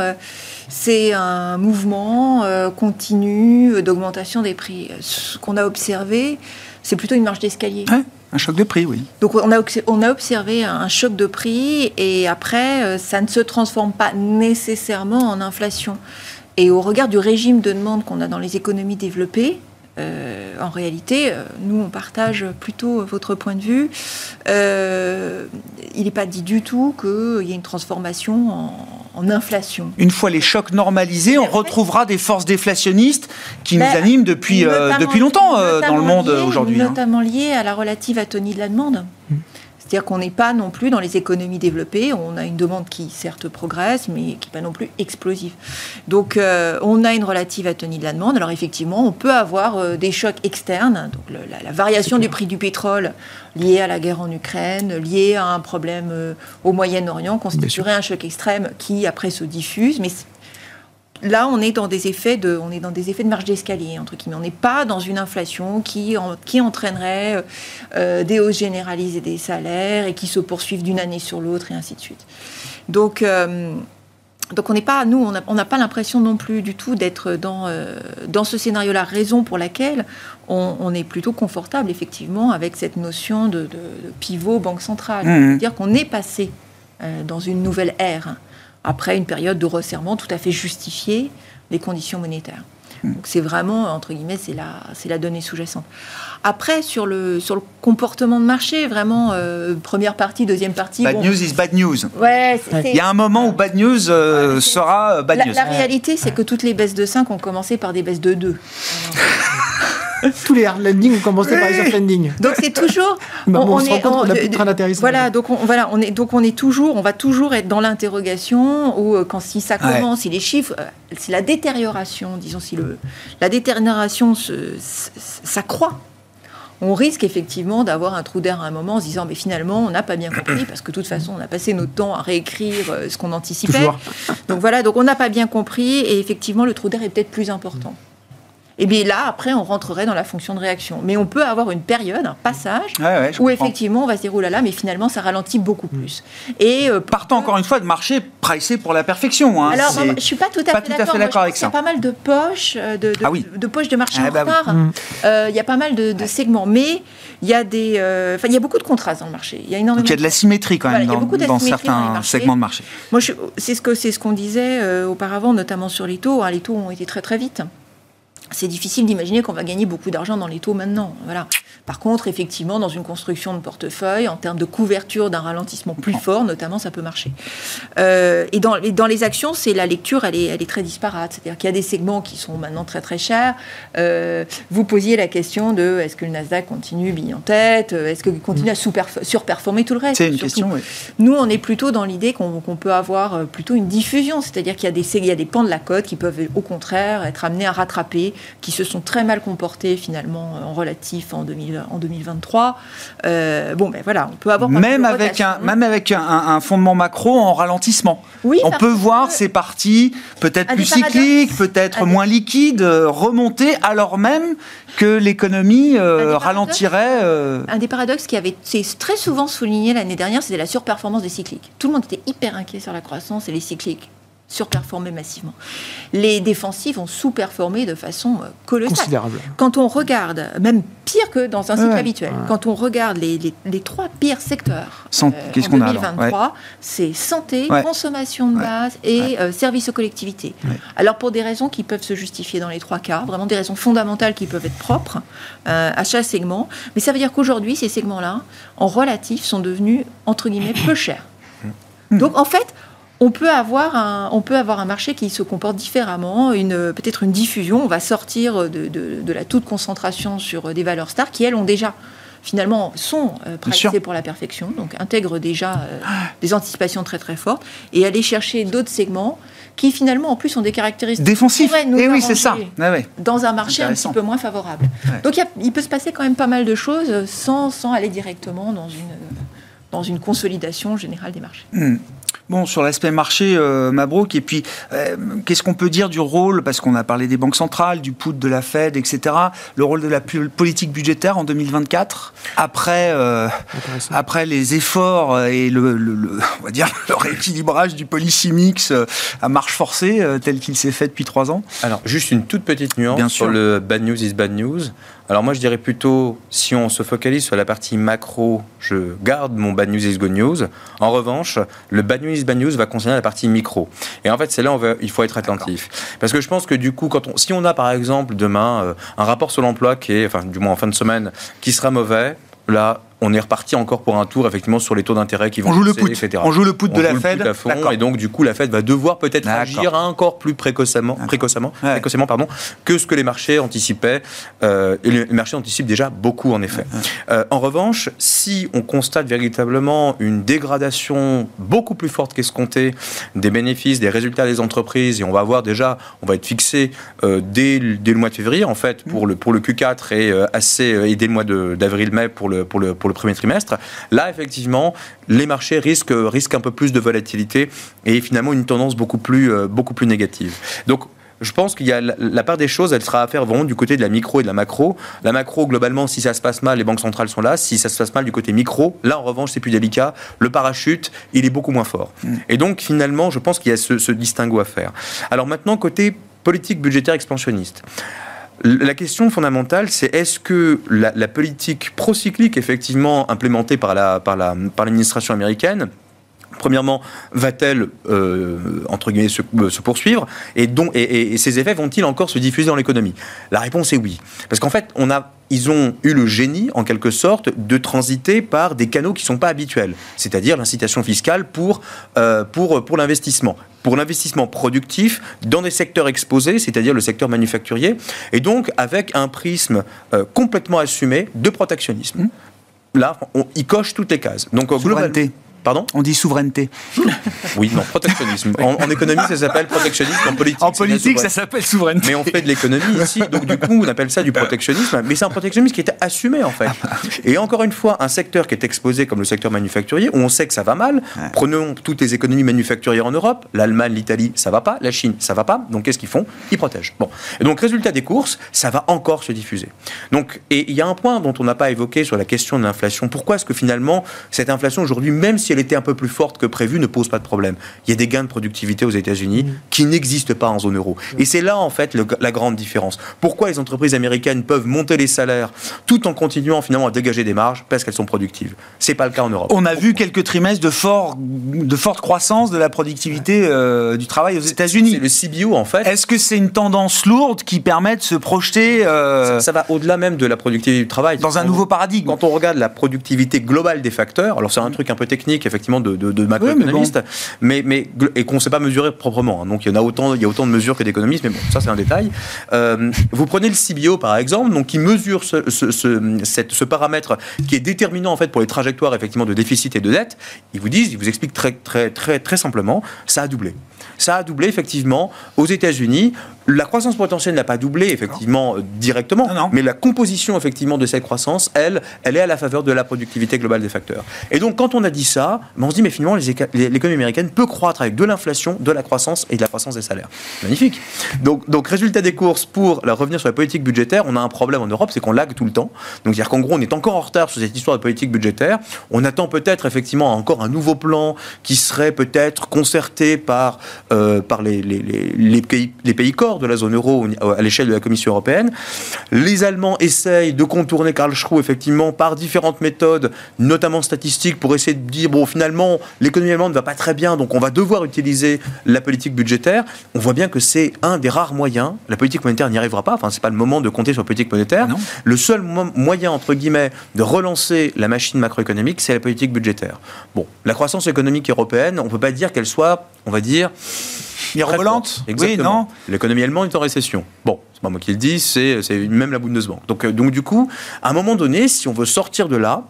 c'est un mouvement continu d'augmentation des prix. Ce qu'on a observé, c'est plutôt une marche d'escalier. Un choc de prix, oui. Donc on a, observé un choc de prix et après, euh, ça ne se transforme pas nécessairement en inflation. Et au regard du régime de demande qu'on a dans les économies développées, euh, en réalité, euh, nous, on partage plutôt votre point de vue. Euh, il n'est pas dit du tout qu'il y ait une transformation en, inflation. Une fois les chocs normalisés, on retrouvera des forces déflationnistes qui nous ben, animent depuis, depuis longtemps dans le monde aujourd'hui. Hein. Notamment liées à la relative atonie de la demande. Mmh. C'est-à-dire qu'on n'est pas non plus dans les économies développées. On a une demande qui certes progresse, mais qui n'est pas non plus explosive. Donc euh, on a une relative atonie de la demande. Alors effectivement, on peut avoir euh, des chocs externes. Donc la, variation du prix du pétrole liée à la guerre en Ukraine, liée à un problème euh, au Moyen-Orient, constituerait un choc extrême qui après se diffuse. Mais là, on est dans des effets de, on est dans des effets de marge d'escalier entre guillemets. On n'est pas dans une inflation qui, qui entraînerait euh, des hausses généralisées des salaires et qui se poursuivent d'une année sur l'autre et ainsi de suite. Donc, euh, donc on n'est pas, nous, on n'a pas l'impression non plus du tout d'être dans, euh, dans ce scénario-là, raison pour laquelle on, est plutôt confortable effectivement avec cette notion de, pivot banque centrale. Mmh. C'est-à-dire qu'on est passé dans une nouvelle ère, après une période de resserrement tout à fait justifiée des conditions monétaires. Donc c'est vraiment, entre guillemets, c'est la, c'est la donnée sous-jacente. Après, sur le, sur le comportement de marché, vraiment, euh, première partie, deuxième partie. Bad news is bad news. Ouais, Il y a un moment où bad news euh, sera euh, bad la, news. La réalité, c'est que toutes les baisses de 5 ont commencé par des baisses de 2. Tous les hard landing ont commencé par les soft landing. Donc c'est toujours. Bah, on, se rend compte qu'on a plus de train d'atterrissage. Voilà, donc on, voilà, on est donc on est toujours, on va toujours être dans l'interrogation ou euh, quand si ça commence, si les chiffres, euh, si la détérioration, disons si le la détérioration s'accroît on risque effectivement d'avoir un trou d'air à un moment en se disant mais finalement on n'a pas bien compris parce que de toute façon on a passé notre temps à réécrire euh, ce qu'on anticipait. Donc voilà, donc on n'a pas bien compris et effectivement le trou d'air est peut-être plus important. Et bien là, après, on rentrerait dans la fonction de réaction. Mais on peut avoir une période, un passage, où effectivement, on va se dire, oh là là, mais finalement, ça ralentit beaucoup mm. plus. Et euh, Partant encore une fois de marché pricé pour la perfection. Hein. Alors, je ne suis pas tout à fait d'accord avec ça. Il y a pas mal de poches, euh, de, de, ah de poches de marché ah en bah retard. Mm. Euh, il y a pas mal de, segments. Mais il y, a des, il y a beaucoup de contrastes dans le marché. Il y a énormément Donc, il y a de la symétrie quand même dans, dans, certains segments de marché. Moi, c'est ce qu'on ce qu'on disait auparavant, notamment sur les taux. Hein. Les taux ont été très très vite c'est difficile d'imaginer qu'on va gagner beaucoup d'argent dans les taux maintenant. Voilà. Par contre, effectivement, dans une construction de portefeuille, en termes de couverture d'un ralentissement plus fort, notamment, ça peut marcher. Euh, et, dans, dans, les actions, c'est la lecture, elle est, elle est très disparate. C'est-à-dire qu'il y a des segments qui sont maintenant très très chers. Euh, vous posiez la question de est-ce que le Nasdaq continue bille en tête? Est-ce qu'il continue à surperformer tout le reste C'est une question, oui. Nous, on est plutôt dans l'idée qu'on peut avoir euh, plutôt une diffusion. C'est-à-dire qu'il y, a des, il y a des pans de la cote qui peuvent, au contraire, être amenés à rattraper, qui se sont très mal comportés finalement en relatif en 2000 en 2023. Euh, bon, ben voilà, on peut avoir même avec un même avec un, fondement macro en ralentissement. Oui, on peut voir ces parties peut-être plus cycliques, peut-être moins liquides euh, remonter alors même que l'économie euh, ralentirait. Un des paradoxes qui avait été très souvent souligné l'année dernière, c'était la surperformance des cycliques. Tout le monde était hyper inquiet sur la croissance et les cycliques surperformé massivement. Les défensives ont sous-performé de façon euh, colossale. Considérable. Quand on regarde, même pire que dans un cycle habituel, quand on regarde les, les, trois pires secteurs euh, en 2023, c'est santé, consommation de base et euh, services aux collectivités. Alors pour des raisons qui peuvent se justifier dans les trois cas, vraiment des raisons fondamentales qui peuvent être propres à chaque segment, mais ça veut dire qu'aujourd'hui, ces segments-là, en relatif, sont devenus, entre guillemets, peu chers. Mmh. Donc en fait, on peut avoir un, on peut avoir un marché qui se comporte différemment, une, peut-être une diffusion. On va sortir de, la toute concentration sur des valeurs stars qui, elles, ont déjà finalement sont euh, pour la perfection, donc intègrent déjà euh, des anticipations très très fortes, et aller chercher d'autres segments qui finalement en plus ont des caractéristiques défensives. Et eh oui, c'est ça. Ah dans un marché un petit peu moins favorable. Donc il, peut se passer quand même pas mal de choses sans, sans aller directement dans une, dans une consolidation générale des marchés. Hmm. Bon, sur l'aspect marché, euh, Mabrouk, et puis euh, qu'est-ce qu'on peut dire du rôle, parce qu'on a parlé des banques centrales, du POUT, de la Fed, etc., le rôle de la politique budgétaire en 2024, après, euh, après les efforts et le, on va dire, le rééquilibrage du policy mix à marche forcée, tel qu'il s'est fait depuis trois ans Alors, juste une toute petite nuance sur le bad news is bad news. Alors moi je dirais plutôt, si on se focalise sur la partie macro, je garde mon bad news is good news. En revanche, le bad news is bad news va concerner la partie micro. Et en fait c'est là où il faut être attentif. Parce que je pense que du coup, quand on, si on a par exemple demain euh, un rapport sur l'emploi qui est, enfin du moins en fin de semaine, qui sera mauvais, là on est reparti encore pour un tour effectivement sur les taux d'intérêt qui vont on joue le put, etc. On joue le put de la Fed. et donc du coup la Fed va devoir peut-être agir encore plus précocement, précocement, précocement pardon, que ce que les marchés anticipaient. Euh, et les marchés anticipent déjà beaucoup en effet. Euh, en revanche, si on constate véritablement une dégradation beaucoup plus forte qu'escomptée des bénéfices, des résultats des entreprises, et on va voir déjà, on va être fixé euh, dès, dès, le mois de février en fait pour le pour le Q4 et assez et dès le mois d'avril-mai pour le pour le pour le premier trimestre. Là, effectivement, les marchés risquent, risquent un peu plus de volatilité et finalement une tendance beaucoup plus, euh, beaucoup plus négative. Donc, je pense qu'il y a la, part des choses, elle sera à faire vraiment du côté de la micro et de la macro. La macro, globalement, si ça se passe mal, les banques centrales sont là. Si ça se passe mal du côté micro, là, en revanche, c'est plus délicat. Le parachute, il est beaucoup moins fort. Et donc, finalement, je pense qu'il y a ce distinguo à faire. Alors maintenant, côté politique budgétaire expansionniste. La question fondamentale, c'est est-ce que la, la politique procyclique, effectivement implémentée par l'administration la, par la, américaine, premièrement, va-t-elle, euh, entre guillemets, se, euh, se poursuivre et, dont, et, et, et, ces effets vont-ils encore se diffuser dans l'économie? La réponse est oui. Parce qu'en fait, on a, ils ont eu le génie, en quelque sorte, de transiter par des canaux qui ne sont pas habituels, c'est-à-dire l'incitation fiscale pour, euh, pour, pour l'investissement pour l'investissement productif dans des secteurs exposés, c'est-à-dire le secteur manufacturier, et donc avec un prisme euh, complètement assumé de protectionnisme. Là, on, il coche toutes les cases. Donc, Souveraineté. Pardon On dit souveraineté. Oui, non, protectionnisme. En, en économie, ça s'appelle protectionnisme. En politique, en politique ça s'appelle souveraineté. Mais on fait de l'économie ici, donc du coup, on appelle ça du protectionnisme. Mais c'est un protectionnisme qui est assumé, en fait. Et encore une fois, un secteur qui est exposé comme le secteur manufacturier, où on sait que ça va mal. Prenons toutes les économies manufacturières en Europe. L'Allemagne, l'Italie, ça va pas. La Chine, ça va pas. Donc qu'est-ce qu'ils font? Ils protègent. Bon. Et donc, résultat des courses, ça va encore se diffuser. Donc, et il y a un point dont on n'a pas évoqué sur la question de l'inflation. Pourquoi est-ce que finalement, cette inflation aujourd'hui, même si elle était un peu plus forte que prévu, ne pose pas de problème. Il y a des gains de productivité aux États-Unis mmh. qui n'existent pas en zone euro. Et c'est là, en fait, le, la grande différence. Pourquoi les entreprises américaines peuvent monter les salaires tout en continuant finalement à dégager des marges? Parce qu'elles sont productives. C'est pas le cas en Europe. On a vu quelques trimestres de, fort, de forte croissance de la productivité euh, du travail aux États-Unis. C'est le CBO, en fait. Est-ce que c'est une tendance lourde qui permet de se projeter euh, ça, ça, va au-delà même de la productivité du travail. Dans un nouveau paradigme? Quand on regarde la productivité globale des facteurs, alors c'est un truc un peu technique, effectivement, de, de, de macroéconomiste, oui, mais, bon. mais, mais, et qu'on ne sait pas mesurer proprement. Hein. Donc il y en a autant, il y a autant de mesures que d'économistes, mais bon, ça c'est un détail. Euh, vous prenez le CBO par exemple, donc qui mesure ce, ce, ce, cette, ce, paramètre qui est déterminant en fait pour les trajectoires effectivement de déficit et de dette. Ils vous disent, ils vous expliquent très très très très simplement, ça a doublé. Ça a doublé effectivement aux États-Unis. La croissance potentielle n'a pas doublé effectivement non. directement, non, non. mais la composition effectivement de cette croissance, elle, elle est à la faveur de la productivité globale des facteurs. Et donc quand on a dit ça, on se dit mais finalement l'économie américaine peut croître avec de l'inflation, de la croissance et de la croissance des salaires. Magnifique. Donc, donc résultat des courses pour revenir sur la politique budgétaire, on a un problème en Europe, c'est qu'on lag tout le temps. Donc c'est-à-dire qu'en gros on est encore en retard sur cette histoire de politique budgétaire. On attend peut-être effectivement encore un nouveau plan qui serait peut-être concerté par euh, par les, les, les, les, pays, les pays corps de la zone euro à l'échelle de la Commission européenne. Les Allemands essayent de contourner Karl Schroe effectivement par différentes méthodes, notamment statistiques, pour essayer de dire bon finalement l'économie allemande ne va pas très bien, donc on va devoir utiliser la politique budgétaire. On voit bien que c'est un des rares moyens. La politique monétaire n'y arrivera pas. Enfin, c'est pas le moment de compter sur la politique monétaire. Non. Le seul mo moyen entre guillemets de relancer la machine macroéconomique, c'est la politique budgétaire. Bon, la croissance économique européenne, on peut pas dire qu'elle soit, on va dire mirobolante Oui, non L'économie allemande est en récession. Bon, c'est pas moi qui le dis, c'est même la Bundesbank. Donc, euh, donc du coup, à un moment donné, si on veut sortir de là,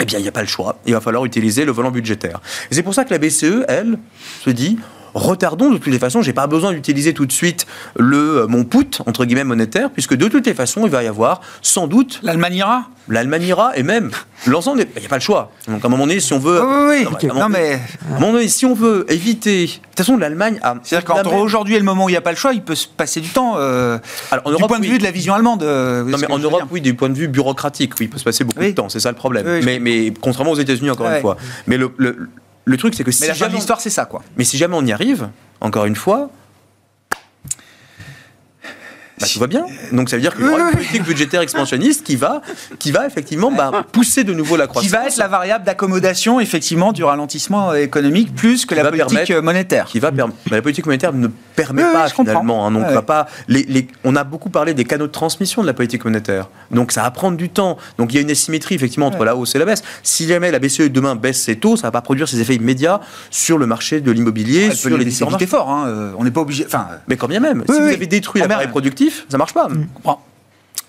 eh bien, il n'y a pas le choix. Il va falloir utiliser le volant budgétaire. Et c'est pour ça que la BCE, elle, se dit retardons de toutes les façons. J'ai pas besoin d'utiliser tout de suite le mon put entre guillemets monétaire, puisque de toutes les façons, il va y avoir sans doute l'Allemagne ira. L'Allemagne ira et même l'ensemble. Il n'y a pas le choix. Donc à un moment donné, si on veut, oui, oui. Non, non, mais à un moment donné, si on veut éviter, de toute façon, l'Allemagne a. C'est-à-dire qu'entre aujourd'hui et le moment où il n'y a pas le choix, il peut se passer du temps. Euh, Alors, en du Europe, point de vue de la vision allemande. Euh, non, mais en Europe, oui, du point de vue bureaucratique, oui, il peut se passer beaucoup de temps. C'est ça le problème. mais, mais contrairement aux États-Unis, encore une fois. Mais le, le le truc, c'est que si mais la jamais l'histoire, c'est ça, quoi. Mais si jamais on y arrive, encore une fois, bah, tout va bien. Donc ça veut dire qu'il y aura une politique budgétaire expansionniste qui va, qui va effectivement bah, pousser de nouveau la croissance. Qui va être la variable d'accommodation effectivement du ralentissement économique plus que la politique monétaire. Qui va bah, la politique monétaire ne permet oui, pas oui, finalement. Hein, donc ouais. pas les, les, on a beaucoup parlé des canaux de transmission de la politique monétaire. Donc ça va prendre du temps. Donc il y a une asymétrie effectivement entre ouais. la hausse et la baisse. Si jamais la BCE demain baisse ses taux, ça va pas produire ses effets immédiats sur le marché de l'immobilier, ouais, sur les différents marchés. fort. Hein. On n'est pas obligé. Enfin, mais quand bien même. si vous avez détruit l'appareil productif ça marche pas. Mmh.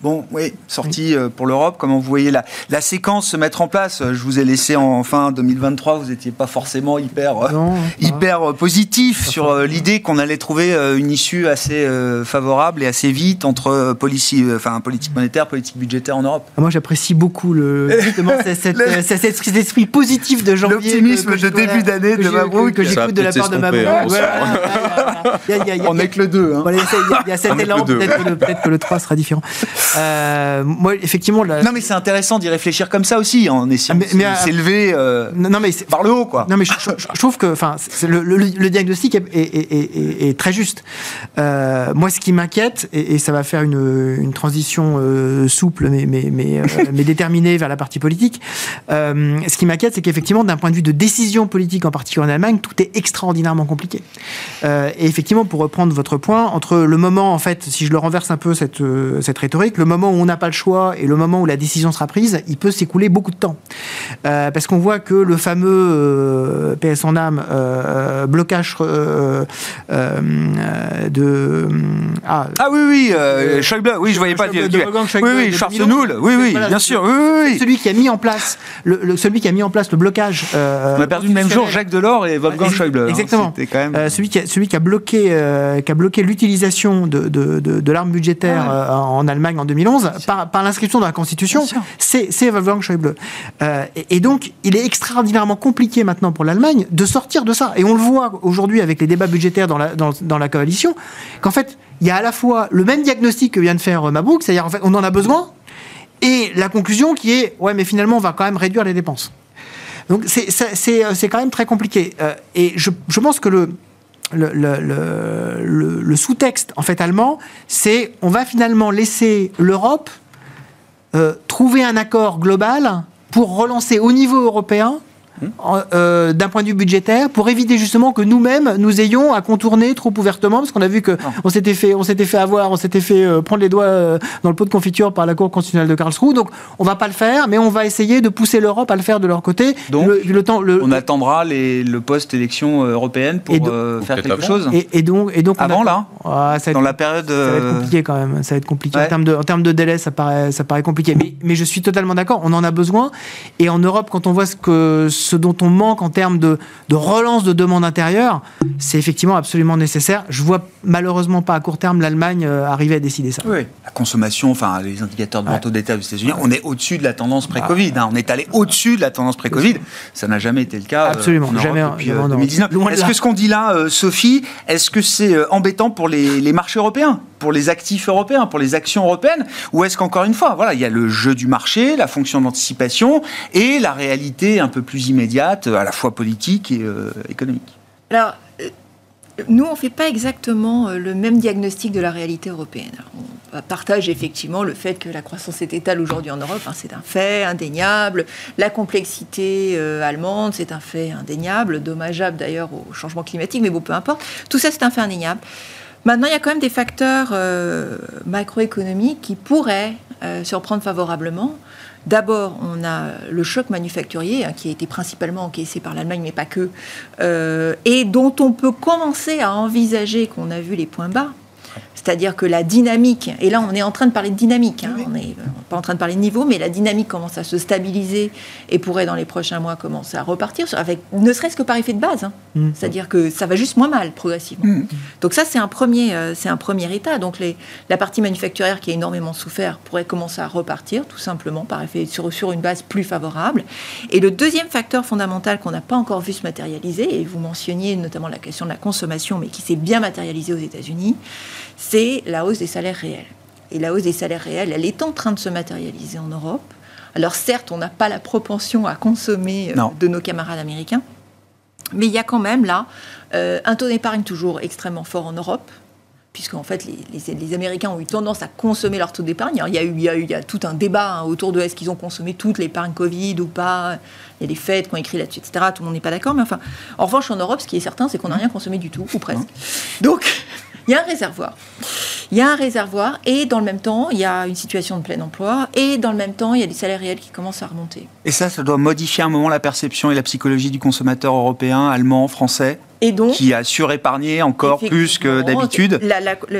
Bon, oui, sortie euh, pour l'Europe. Comment vous voyez la, la séquence se mettre en place? Je vous ai laissé en fin 2023. Vous n'étiez pas forcément hyper, euh, Non, hyper euh, positif sur euh, l'idée qu'on allait trouver euh, une issue assez euh, favorable et assez vite entre euh, policy- euh, enfin, politique monétaire, politique budgétaire en Europe. Ah, Moi, j'apprécie beaucoup le, justement, euh, cet esprit, positif de janvier. L'optimisme de début d'année que de Mabrouk. Que, j'écoute de la part de Mabrouk. hein, On n'est que le 2. Hein. Voilà, il y a- cet élan, que deux. peut-être que, le- peut-être que le 3 sera différent. Euh, moi, effectivement, la- Non, mais c'est intéressant d'y réfléchir comme ça aussi, en essayant Ah, mais- mais, de euh, s'élever euh, non, mais par le haut, quoi. Non, mais je, je- je trouve que enfin, le, le- le diagnostic est, est- est- est- est très juste. Euh, moi, ce qui m'inquiète, et, et ça va faire une, une transition euh, souple mais, mais, mais, euh, mais déterminée vers la partie politique, euh, ce qui m'inquiète, c'est qu'effectivement, d'un point de vue de décision politique, en particulier en Allemagne, tout est extraordinairement compliqué. Euh, et effectivement, pour reprendre votre point, entre le moment, en fait, si je le renverse un peu cette, euh, cette rhétorique, le moment où on n'a pas le choix et le moment où la décision sera prise, il peut s'écouler beaucoup de temps. Euh, parce qu'on voit que le fameux euh, PS en âme euh, blocage de ah, Ah oui, oui, euh, Schäuble, oui, je voyais pas. Schäuble oui, oui, Schwarzenegger, oui, oui, Voilà, bien sûr, oui, oui, oui. celui qui a mis en place le, le- celui qui a mis en place le blocage On a perdu le même jour. Jacques Delors et Wolfgang Schäuble. hein. exactement. C'était quand même. Celui, qui a, celui qui a bloqué, qui a bloqué l'utilisation de, de, de, de l'arme budgétaire Ah en Allemagne en 2011 par, par l'inscription dans la Constitution, c'est Wolfgang Schäuble. Euh, et, et donc, il est extraordinairement compliqué maintenant pour l'Allemagne de sortir de ça. Et on le voit aujourd'hui avec les débats budgétaires dans la, dans, dans la coalition, qu'en fait, il y a à la fois le même diagnostic que vient de faire euh, Mabrouk, c'est-à-dire en fait, on en a besoin, et la conclusion qui est, ouais, mais finalement, on va quand même réduire les dépenses. Donc c'est- euh, c'est quand même très compliqué. Euh, et je, je pense que le, le, sous-texte en fait allemand, c'est on va finalement laisser l'Europe euh, trouver un accord global pour relancer au niveau européen. Euh, d'un point de vue budgétaire, pour éviter justement que nous-mêmes nous ayons à contourner trop ouvertement, parce qu'on a vu que on s'était fait, on s'était fait avoir, on s'était fait euh, prendre les doigts euh, dans le pot de confiture par la Cour constitutionnelle de Karlsruhe. Donc, on va pas le faire, mais on va essayer de pousser l'Europe à le faire de leur côté. Donc, le, le temps, le, On attendra les, le post-élection euh, européenne pour euh, faire quelque avant. chose. et, et donc, et donc on Avant, attend- là Ah, ça Dans être- la période. Ça va être compliqué quand même. Ça va être compliqué Ouais. en termes de en termes de délai. Ça paraît ça paraît compliqué. Mais mais je suis totalement d'accord. On en a besoin. Et en Europe, quand on voit ce que ce dont on manque en termes de de relance de demande intérieure, c'est effectivement absolument nécessaire. Je vois malheureusement pas à court terme l'Allemagne euh, arriver à décider ça. Oui, la consommation, enfin les indicateurs de vente au détail aux États-Unis, on est au-dessus de la tendance pré-Covid. hein. On est allé au-dessus de la tendance pré-Covid. Ça n'a jamais été le cas. euh, Absolument, en jamais, depuis jamais euh, en Europe. 2019. Loin de Est-ce que ce qu'on dit là, euh, Sophie, est-ce que c'est euh, embêtant pour les, les marchés européens, pour les actifs européens, pour les actions européennes, ou est-ce qu'encore une fois, voilà, il y a le jeu du marché, la fonction d'anticipation et la réalité un peu plus à la fois politique et euh, économique. Alors, euh, nous, on ne fait pas exactement euh, le même diagnostic de la réalité européenne. On partage effectivement le fait que la croissance est étale aujourd'hui en Europe, c'est un fait indéniable. La complexité allemande, c'est un fait indéniable, dommageable d'ailleurs au changement climatique, mais bon, peu importe. Tout ça, c'est un fait indéniable. Maintenant, il y a quand même des facteurs macroéconomiques qui pourraient surprendre favorablement. D'abord, on a le choc manufacturier hein, qui a été principalement encaissé par l'Allemagne, mais pas que, euh, et dont on peut commencer à envisager qu'on a vu les points bas. C'est-à-dire que la dynamique, et là on est en train de parler de dynamique, hein, on n'est pas en train de parler de niveau, mais la dynamique commence à se stabiliser et pourrait dans les prochains mois commencer à repartir, avec, ne serait-ce que par effet de base. hein. Mm. C'est-à-dire que ça va juste moins mal progressivement. Mm. Donc ça c'est un premier, euh, c'est un premier état. Donc les, la partie manufacturière qui a énormément souffert pourrait commencer à repartir tout simplement par effet sur, sur une base plus favorable. Et le deuxième facteur fondamental qu'on n'a pas encore vu se matérialiser, et vous mentionniez notamment la question de la consommation, mais qui s'est bien matérialisée aux États-Unis, c'est la hausse des salaires réels. Et la hausse des salaires réels, elle est en train de se matérialiser en Europe. Alors certes, on n'a pas la propension à consommer euh, Non. de nos camarades américains, mais il y a quand même là euh, un taux d'épargne toujours extrêmement fort en Europe, puisqu'en fait les, les- les Américains ont eu tendance à consommer leur taux d'épargne. Il y, a eu, il, y a eu- il y a tout un débat hein, autour de est-ce qu'ils ont consommé toute l'épargne Covid ou pas. Il y a des fêtes qui ont écrit là-dessus, etc. Tout le monde n'est pas d'accord, mais enfin, en revanche, en Europe, ce qui est certain, c'est qu'on n'a rien consommé du tout, ou presque. Donc, il y a un réservoir. Il y a un réservoir, et dans le même temps, il y a une situation de plein emploi, et dans le même temps, il y a des salaires réels qui commencent à remonter. Et ça, ça doit modifier à un moment la perception et la psychologie du consommateur européen, allemand, français? Et donc, qui a surépargné encore plus que d'habitude.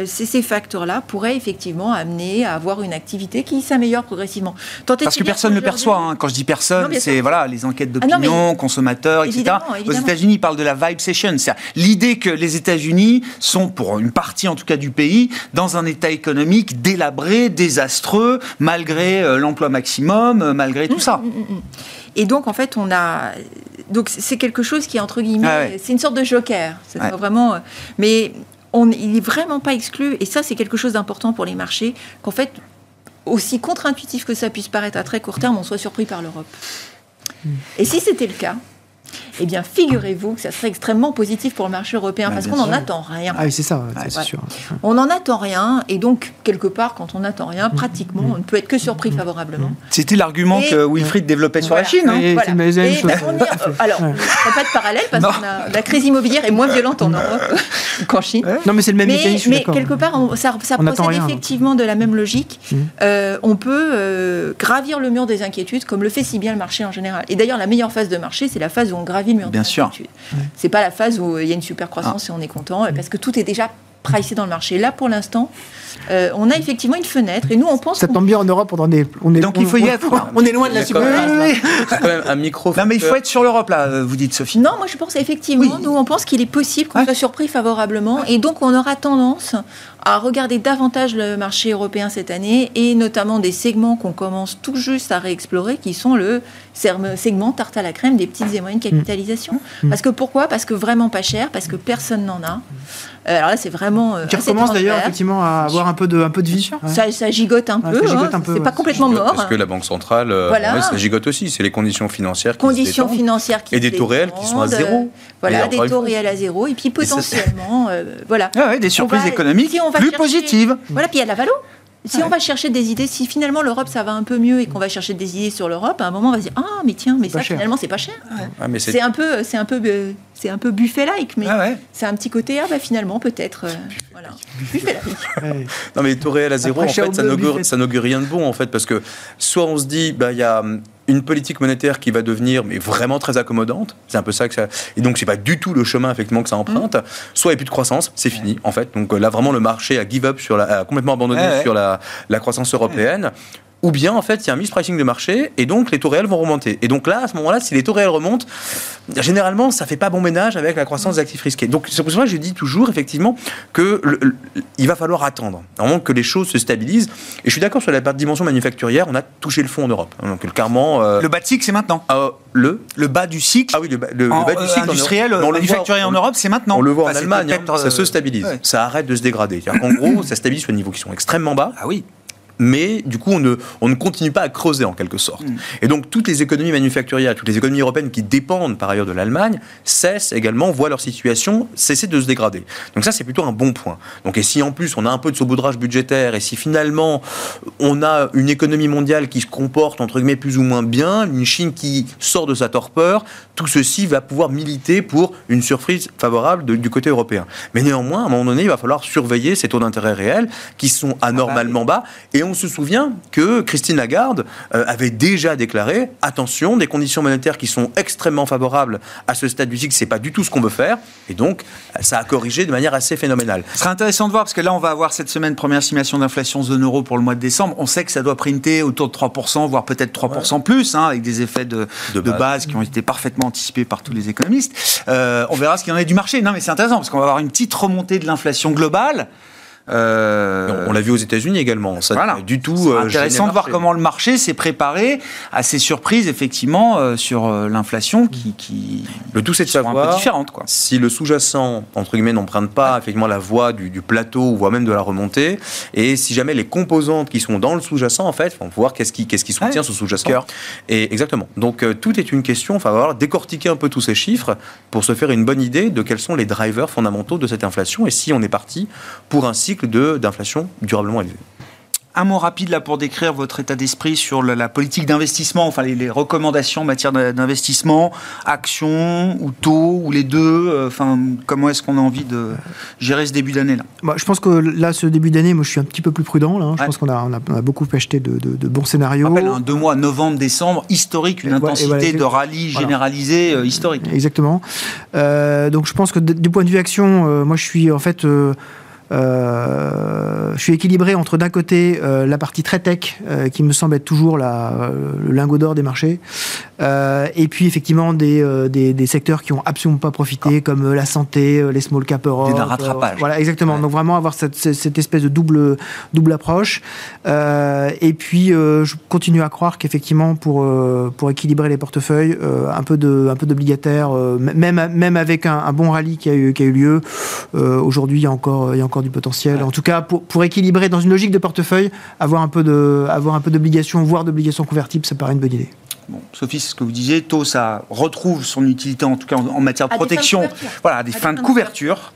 ces, facteurs-là pourraient effectivement amener à avoir une activité qui s'améliore progressivement. Tant Parce que personne ne le perçoit. hein. Quand je dis personne, c'est voilà les enquêtes Ah d'opinion, consommateurs, etc. Évidemment, Aux. États-Unis, ils parlent de la vibe session. C'est l'idée que les États-Unis sont, pour une partie en tout cas du pays, dans un état économique délabré, désastreux, malgré euh, l'emploi maximum, euh, malgré tout ça. Et donc, en fait, on a. Donc, c'est quelque chose qui est entre guillemets. Ah ouais. C'est une sorte de joker. C'est Ouais. vraiment. euh, Mais on, il est vraiment pas exclu. Et ça, c'est quelque chose d'important pour les marchés. Qu'en fait, aussi contre-intuitif que ça puisse paraître à très court terme, on soit surpris par l'Europe. Hmm. Et si c'était le cas, eh bien, figurez-vous que ça serait extrêmement positif pour le marché européen Bah, parce qu'on n'en attend rien. Ah oui, c'est ça, ouais, c'est Ouais. sûr. On n'en attend rien. Et donc, quelque part, quand on n'attend rien, pratiquement, on ne peut être que surpris favorablement. C'était l'argument Et- que Wilfried déveppait sur Voilà. la Chine. hein. Et Voilà. Et on euh, alors, ne pas de parallèle parce que la crise immobilière est moins violente en Europe qu'en Chine. Non, mais c'est le même Mais, mécanisme, mais quelque part, on- ça, ça On procède rien. effectivement de la même logique. Mhm. Euh, on peut euh, gravir le mur des inquiétudes comme le fait si bien le marché en général. Et d'ailleurs, la meilleure phase de marché, c'est la phase où on gravit le mur Bien sûr. C'est pas la phase où il y a une super croissance et on est content, parce que tout est déjà pricé dans le marché. Là, pour l'instant, euh, on a effectivement une fenêtre et nous, on pense Ça tombe bien en Europe, on en est, on est, Donc, il faut y on- être. On est loin de la. C'est quand même un micro. Non, mais il faut être sur l'Europe, là, vous dites, Sophie. Non, moi je pense effectivement, Oui. nous on pense qu'il est possible qu'on Ouais. soit surpris favorablement et donc on aura tendance à regarder davantage le marché européen cette année et notamment des segments qu'on commence tout juste à réexplorer qui sont le segment tarte à la crème des petites et moyennes capitalisations. Mm. Parce que pourquoi? Parce que vraiment pas cher, parce que personne n'en a. Euh, alors là c'est vraiment... euh, Qui recommence d'ailleurs effectivement à avoir un peu de, un peu de vie. Ouais. Ça, ça gigote un Ouais, peu, hein, peu, c'est pas complètement mort. Parce que la Banque centrale, euh, Voilà. ça gigote aussi. C'est les conditions financières qui conditions financières qui Et des taux réels qui sont à zéro. euh, Voilà, des taux réels à zéro. Et puis potentiellement, euh, voilà. Ah ouais, des surprises va- économiques si on va plus chercher- positives. Voilà, puis il y a la valo. Si Ouais. on va chercher des idées, si finalement l'Europe ça va un peu mieux et qu'on va chercher des idées sur l'Europe, à un moment on va se dire ah mais tiens mais ça cher. finalement c'est pas cher. Ah, mais c'est C'est un peu c'est un peu euh, c'est un peu buffet like mais Ah ouais. c'est un petit côté ah bah finalement peut-être euh, voilà buffet like. Ouais. Non, mais taux réels à zéro, Après, en fait, n'augure, ça n'augure rien de bon, en fait, parce que soit on se dit, bah, il y a hum, une politique monétaire qui va devenir mais vraiment très accommodante, c'est un peu ça que ça... Et donc, c'est pas du tout le chemin, effectivement, que ça emprunte. Soit il n'y a plus de croissance, c'est fini, en fait. Donc euh, là, vraiment, le marché a give up, sur la, a complètement abandonné Ouais, ouais. sur la, la croissance européenne. Ou bien, en fait, il y a un mispricing de marché et donc les taux réels vont remonter. Et donc là, à ce moment-là, si les taux réels remontent, généralement, ça fait pas bon ménage avec la croissance des actifs risqués. Donc c'est pour ça que je dis toujours, effectivement, que le- le- il va falloir attendre, vraiment que les choses se stabilisent. Et je suis d'accord sur la dimension manufacturière, on a touché le fond en Europe. Donc clairement, euh, Le bas de cycle, c'est maintenant. ah, le? Le bas du cycle ah oui, le, bas- le- le en, bas du euh, cycle en industriel, le manufacturier en Europe, c'est maintenant. on le voit en Allemagne, hein, peut-être, ça se euh, stabilise, ouais. ça arrête de se dégrader. Qu'en gros, ça stabilise sur des niveaux qui sont extrêmement bas Ah oui. Mais du coup, on ne, on ne continue pas à creuser en quelque sorte. Mm. Et donc, toutes les économies manufacturières, toutes les économies européennes qui dépendent par ailleurs de l'Allemagne, cessent également, voient leur situation cesser de se dégrader. Donc ça, c'est plutôt un bon point. Donc, et si en plus on a un peu de sauboudrage budgétaire, et si finalement on a une économie mondiale qui se comporte entre guillemets plus ou moins bien, une Chine qui sort de sa torpeur, tout ceci va pouvoir militer pour une surprise favorable de- du côté européen. Mais néanmoins, à un moment donné, il va falloir surveiller ces taux d'intérêt réels qui sont anormalement bas. Et on se souvient que Christine Lagarde euh, avait déjà déclaré attention, des conditions monétaires qui sont extrêmement favorables à ce stade du cycle, c'est pas du tout ce qu'on veut faire. Et donc, ça a corrigé de manière assez phénoménale. Ce serait intéressant de voir, parce que là, on va avoir cette semaine première estimation d'inflation zone euro pour le mois de décembre. On sait que ça doit printer autour de 3%, voire peut-être 3% plus, hein, avec des effets de, De de base. base. qui ont été parfaitement anticipés par tous les économistes. Euh, on verra ce qu'il en est du marché. Non, mais c'est intéressant, parce qu'on va avoir une petite remontée de l'inflation globale. Euh, On, l'a vu aux États-Unis également. Ça voilà. du tout. C'est euh, intéressant de voir comment le marché s'est préparé à ces surprises, effectivement, euh, sur l'inflation qui, qui Le tout, c'est de sont un peu savoir différentes. Quoi. si le sous-jacent, entre guillemets, n'emprunte pas effectivement la voie du, du plateau, voire même de la remontée, et si jamais les composantes qui sont dans le sous-jacent, en fait, on voir qu'est-ce qui, qu'est-ce qui soutient Ouais. ce sous-jacent. Et exactement. Donc euh, tout est une question, il va falloir décortiquer un peu tous ces chiffres pour se faire une bonne idée de quels sont les drivers fondamentaux de cette inflation et si on est parti pour un cycle d'inflation durablement élevé. un mot rapide là pour décrire votre état d'esprit sur la, politique d'investissement, enfin les, recommandations en matière d'investissement, actions ou taux ou les deux. Euh, enfin, comment est-ce qu'on a envie de gérer ce début d'année là? Bah, Je pense que là, ce début d'année, moi, je suis un petit peu plus prudent. Là, hein. Je pense qu'on a, beaucoup acheté de, bons scénarios. On rappelle, un deux mois, novembre, décembre, historique, une intensité de rallye généralisée euh, historique. Exactement. Euh, donc, je pense que du point de vue action, moi, je suis en fait euh, je suis équilibré entre d'un côté euh, la partie très tech, euh, qui me semble être toujours la, le lingot d'or des marchés, et puis effectivement des, des, secteurs qui ont absolument pas profité, comme la santé, les small cap Europe. Des rattrapage. voilà, exactement. Donc vraiment avoir cette, cette, espèce de double, double approche. et puis je continue à croire qu'effectivement pour, pour équilibrer les portefeuilles, un peu de un peu d'obligataire, même, même avec un, bon rallye qui a eu, qui a eu lieu, aujourd'hui il y a encore, il y a encore du potentiel. En tout cas, pour, pour, équilibrer dans une logique de portefeuille, avoir un peu de, avoir un peu d'obligations, voire d'obligations convertibles, ça paraît une bonne idée. Bon, Sophie, c'est ce que vous disiez, tôt ça retrouve son utilité en tout cas en, matière de protection, voilà, des fins de couverture.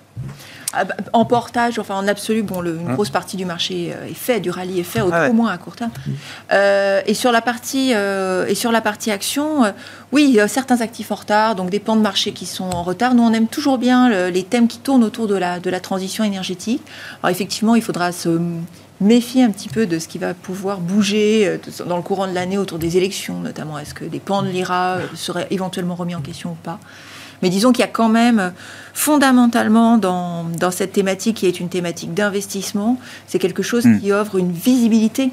En portage, enfin en absolu, bon, une hein grosse partie du marché euh, est fait, du rallye est fait, au, ah moins à court terme. Mmh. Euh, et sur la partie euh, et sur la partie action, oui, certains actifs en retard, donc des pans de marché qui sont en retard. Nous, on aime toujours bien les thèmes qui tournent autour de la de la transition énergétique. Alors effectivement, il faudra se méfier un petit peu de ce qui va pouvoir bouger dans le courant de l'année autour des élections, notamment. Est-ce que des pans de l'IRA seraient éventuellement remis en question ou pas? Mais disons qu'il y a quand même fondamentalement dans, dans, cette thématique qui est une thématique d'investissement, c'est quelque chose hmm. qui offre une visibilité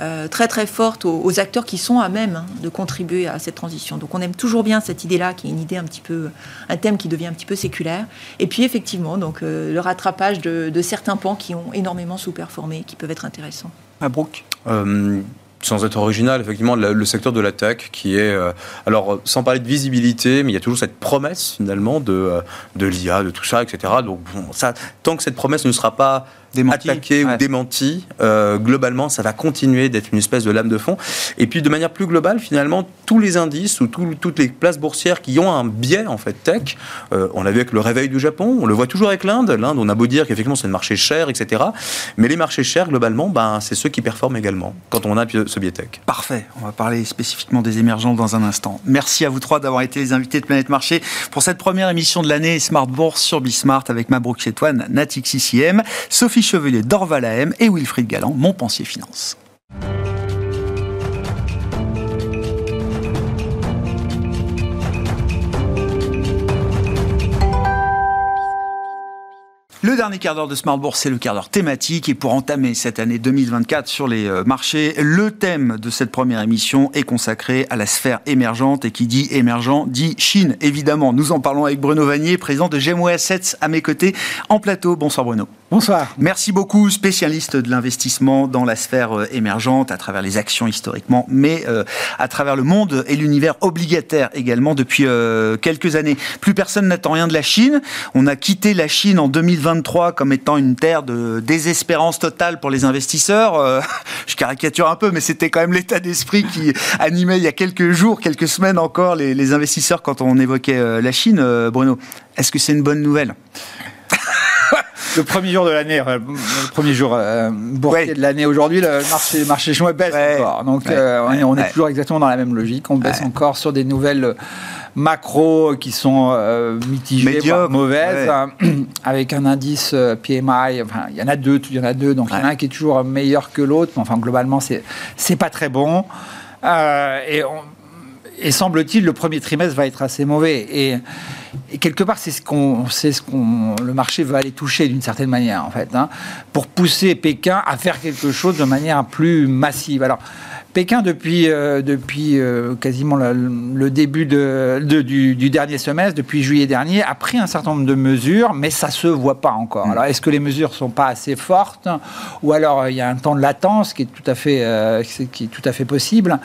euh, très très forte aux, acteurs qui sont à même hein, de contribuer à cette transition. Donc on aime toujours bien cette idée-là, qui est une idée un petit peu, un thème qui devient un petit peu séculaire. Et puis effectivement, donc euh, le rattrapage de, de, certains pans qui ont énormément sous-performé, qui peuvent être intéressants. À Brooke? Euh, sans être original, effectivement, le, secteur de la tech qui est, euh, alors sans parler de visibilité, mais il y a toujours cette promesse finalement de, euh, de l'IA, de tout ça, etc. Donc ça, tant que cette promesse ne sera pas attaqué ou démenti, euh, globalement, ça va continuer d'être une espèce de lame de fond. Et puis, de manière plus globale, finalement, tous les indices ou toutes les places boursières qui ont un biais, en fait, tech, euh, on l'a vu avec le réveil du Japon, on le voit toujours avec l'Inde. L'Inde, on a beau dire qu'effectivement, c'est un marché cher, etc. Mais les marchés chers, globalement, ben, c'est ceux qui performent également quand on a ce biais tech. Parfait. On va parler spécifiquement des émergents dans un instant. Merci à vous trois d'avoir été les invités de Planète Marché pour cette première émission de l'année Smart Bourse sur Bismart avec Mabrouk Chetouane, Natix CCM, Sophie Chevelier d'Orval AM et Wilfried Galland, Montpensier Finance. Le dernier quart d'heure de Smart Bourse, c'est le quart d'heure thématique. Et pour entamer cette année 2024 sur les euh, marchés, le thème de cette première émission est consacré à la sphère émergente. Et qui dit émergent dit Chine, évidemment. Nous en parlons avec Bruno Vanier, président de GMO Assets à mes côtés en plateau. Bonsoir Bruno. Bonsoir. Merci beaucoup, spécialiste de l'investissement dans la sphère euh, émergente, à travers les actions historiquement, mais euh, à travers le monde et l'univers obligataire également depuis euh, quelques années. Plus personne n'attend rien de la Chine. On a quitté la Chine en 2023 comme étant une terre de désespérance totale pour les investisseurs. je caricature un peu, mais c'était quand même l'état d'esprit qui animait il y a quelques jours, quelques semaines encore les, les investisseurs quand on évoquait la Chine. Bruno, est-ce que c'est une bonne nouvelle? Le premier jour de l'année, euh, le premier jour euh, boursier de l'année aujourd'hui, le marché, le marché chinois baisse encore. Donc euh, on, est, toujours exactement dans la même logique. On baisse encore sur des nouvelles macro qui sont mitigées, voire mauvaises, avec un indice PMI. Enfin, il y en a deux, il y en a deux. Donc il y en a un qui est toujours meilleur que l'autre. Mais enfin, globalement, c'est c'est pas très bon. et on, et semble-t-il, le premier trimestre va être assez mauvais. Et, quelque part, c'est ce qu'on, c'est ce qu'on, le marché va aller toucher d'une certaine manière, en fait, hein, pour pousser Pékin à faire quelque chose de manière plus massive. Alors, Pékin, depuis, euh, depuis euh, quasiment le, début de, du, dernier semestre, depuis juillet dernier, a pris un certain nombre de mesures, mais ça se voit pas encore. Mm. Alors, est-ce que les mesures sont pas assez fortes, ou alors euh, il y a un temps de latence qui est tout à fait, qui est tout à fait possible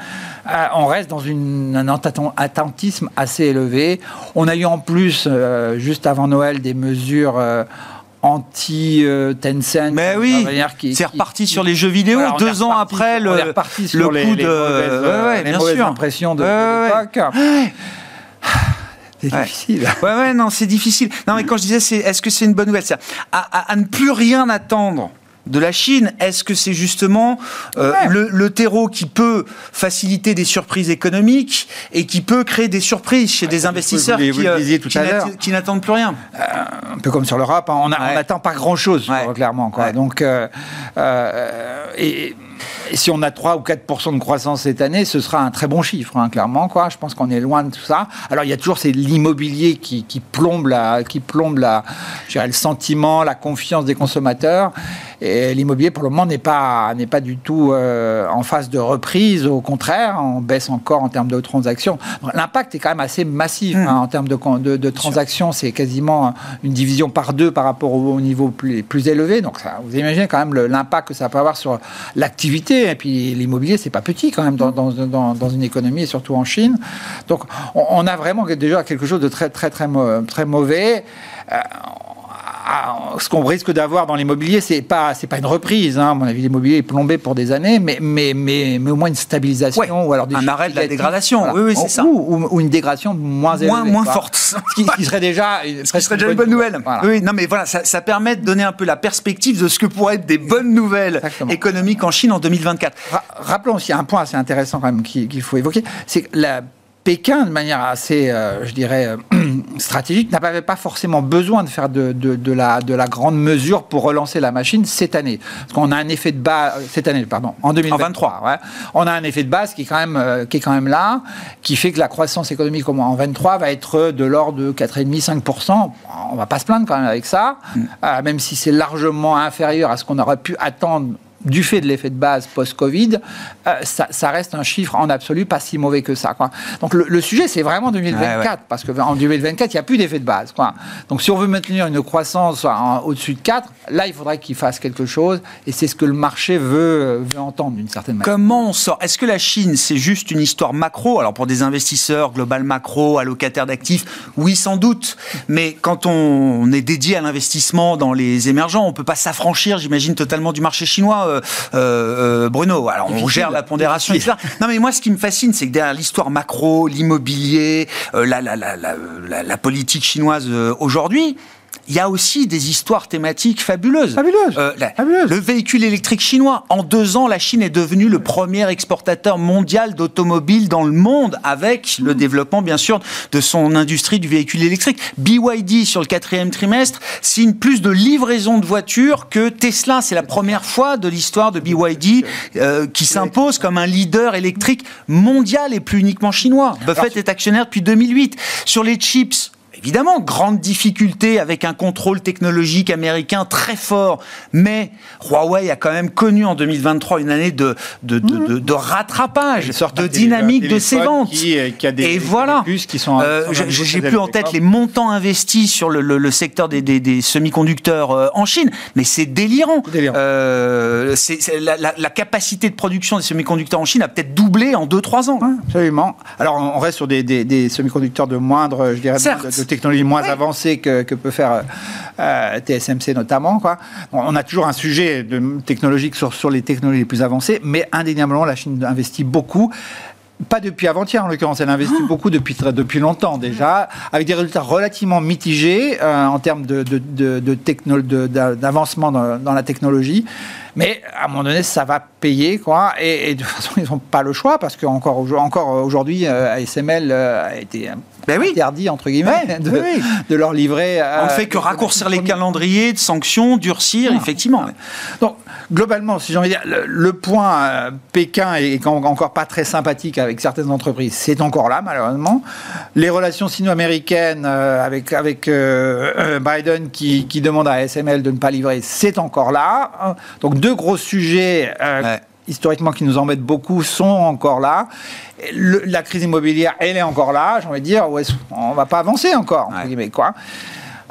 On reste dans une, un attentisme assez élevé. On a eu en plus, juste avant Noël, des mesures anti-Tencent. Mais oui, c'est reparti sur les jeux vidéo deux ans après le, le coup de les mauvaises, impressions de, l'époque. C'est difficile. Ouais, ouais, non, c'est difficile. Non, mais quand je disais, est-ce que c'est une bonne nouvelle? À, à, ne plus rien attendre de la Chine Est-ce que c'est justement euh, le, terreau qui peut faciliter des surprises économiques et qui peut créer des surprises chez des investisseurs qui, n'attendent plus rien? Un peu comme sur l'Europe, hein. on n'attend pas grand-chose, clairement. Quoi. Donc, et et si on a 3 ou 4% de croissance cette année, ce sera un très bon chiffre, hein, clairement. Quoi. Je pense qu'on est loin de tout ça. Alors, il y a toujours c'est l'immobilier qui, plombe, la, qui plombe la, le sentiment, la confiance des consommateurs. L'immobilier, pour le moment, n'est pas, n'est pas du tout euh, en phase de reprise. Au contraire, on baisse encore en termes de transactions. L'impact est quand même assez massif mmh. hein, en termes de, de, transactions. C'est quasiment une division par deux par rapport au, niveau plus, plus élevé. Donc, ça, vous imaginez quand même l'impact que ça peut avoir sur l'activité. Et puis, l'immobilier, c'est pas petit quand même dans, dans, dans, une économie, et surtout en Chine. Donc, on, a vraiment déjà quelque chose de très, très, très, très mauvais. Euh, ce qu'on risque d'avoir dans l'immobilier, c'est pas c'est pas une reprise. Hein. À mon avis, l'immobilier est plombé pour des années, mais mais mais, mais au moins une stabilisation ou alors un arrêt de la dégradation. Oui, oui, c'est ça. Ou, une dégradation moins élevée, moins, moins forte, ce qui, serait déjà ce qui serait déjà une bonne nouvelle. Oui, non, mais voilà, ça, ça, permet de donner un peu la perspective de ce que pourraient être des bonnes nouvelles économiques en Chine en 2024. rappelons aussi un point assez intéressant quand même qu'il faut évoquer, c'est la Pékin, de manière assez, euh, je dirais, euh, stratégique, n'avait pas forcément besoin de faire de, de, la, de la grande mesure pour relancer la machine cette année. Parce qu'on a un effet de base, euh, cette année, pardon, en 2023. Ouais, on a un effet de base qui est, quand même, qui est quand même là, qui fait que la croissance économique en 23 va être de l'ordre de 4,5-5%. On va pas se plaindre quand même avec ça, mm. même si c'est largement inférieur à ce qu'on aurait pu attendre du fait de l'effet de base post-Covid, euh, ça, reste un chiffre en absolu pas si mauvais que ça. Quoi. Donc le, sujet, c'est vraiment 2024, parce qu'en 2024, il n'y a plus d'effet de base. Quoi. Donc si on veut maintenir une croissance au-dessus de 4, là, il faudrait qu'il fasse quelque chose, et c'est ce que le marché veut, veut entendre d'une certaine manière. Comment on sort? Est-ce que la Chine, c'est juste une histoire macro? Alors pour des investisseurs, global macro, allocataires d'actifs, oui, sans doute, mais quand on est dédié à l'investissement dans les émergents, on ne peut pas s'affranchir, j'imagine, totalement du marché chinois euh, euh, Bruno. Alors, on gère la pondération, etc. Non, mais moi, ce qui me fascine, c'est que derrière l'histoire macro, l'immobilier, euh, la, la, la, la, politique chinoise aujourd'hui, il y a aussi des histoires thématiques fabuleuses. Euh, le véhicule électrique chinois. En deux ans, la Chine est devenue le premier exportateur mondial d'automobiles dans le monde, avec le développement, bien sûr, de son industrie du véhicule électrique. BYD, sur le quatrième trimestre, signe plus de livraisons de voitures que Tesla. C'est la première fois de l'histoire de BYD euh, qui s'impose comme un leader électrique mondial et plus uniquement chinois. Buffett est actionnaire depuis 2008. Sur les chips, Évidemment, grande difficulté avec un contrôle technologique américain très fort, mais Huawei a quand même connu en 2023 une année de, de, de, de, rattrapage, de dynamique de ses ventes. Euh, Et voilà. Euh, J'ai plus en tête les montants investis sur le, le, secteur des, des, des semi-conducteurs euh, en Chine, mais c'est délirant. Euh, la, la, la, capacité de production des semi-conducteurs en Chine a peut-être doublé en 2-3 ans. absolument. Alors on reste sur des, des semi-conducteurs de moindre, je dirais, de, technologie moins avancée que, peut faire euh, TSMC notamment. Quoi. On a toujours un sujet de technologique sur, sur les technologies les plus avancées, mais indéniablement, la Chine investit beaucoup pas depuis avant-hier en l'occurrence, elle investit oh. beaucoup depuis, depuis longtemps déjà, avec des résultats relativement mitigés euh, en termes d'avancement de, de, dans, la technologie. Mais à un moment donné, ça va payer, quoi. Et, de toute façon, ils n'ont pas le choix parce qu'encore encore aujourd'hui, euh, ASML euh, a été ben oui. interdit, entre guillemets, de, leur livrer. On ne fait que raccourcir les calendriers de sanctions, durcir, effectivement. Donc, globalement, si j'ai envie de dire, le, point Pékin est encore pas très sympathique avec certaines entreprises. C'est encore là, malheureusement. Les relations sino-américaines avec, avec Biden qui, qui demande à ASML de ne pas livrer, c'est encore là. Donc, deux gros sujets euh, historiquement qui nous embêtent beaucoup sont encore là. la crise immobilière, elle est encore là. J'ai envie de dire, on ne va pas avancer encore. Ouais. quoi.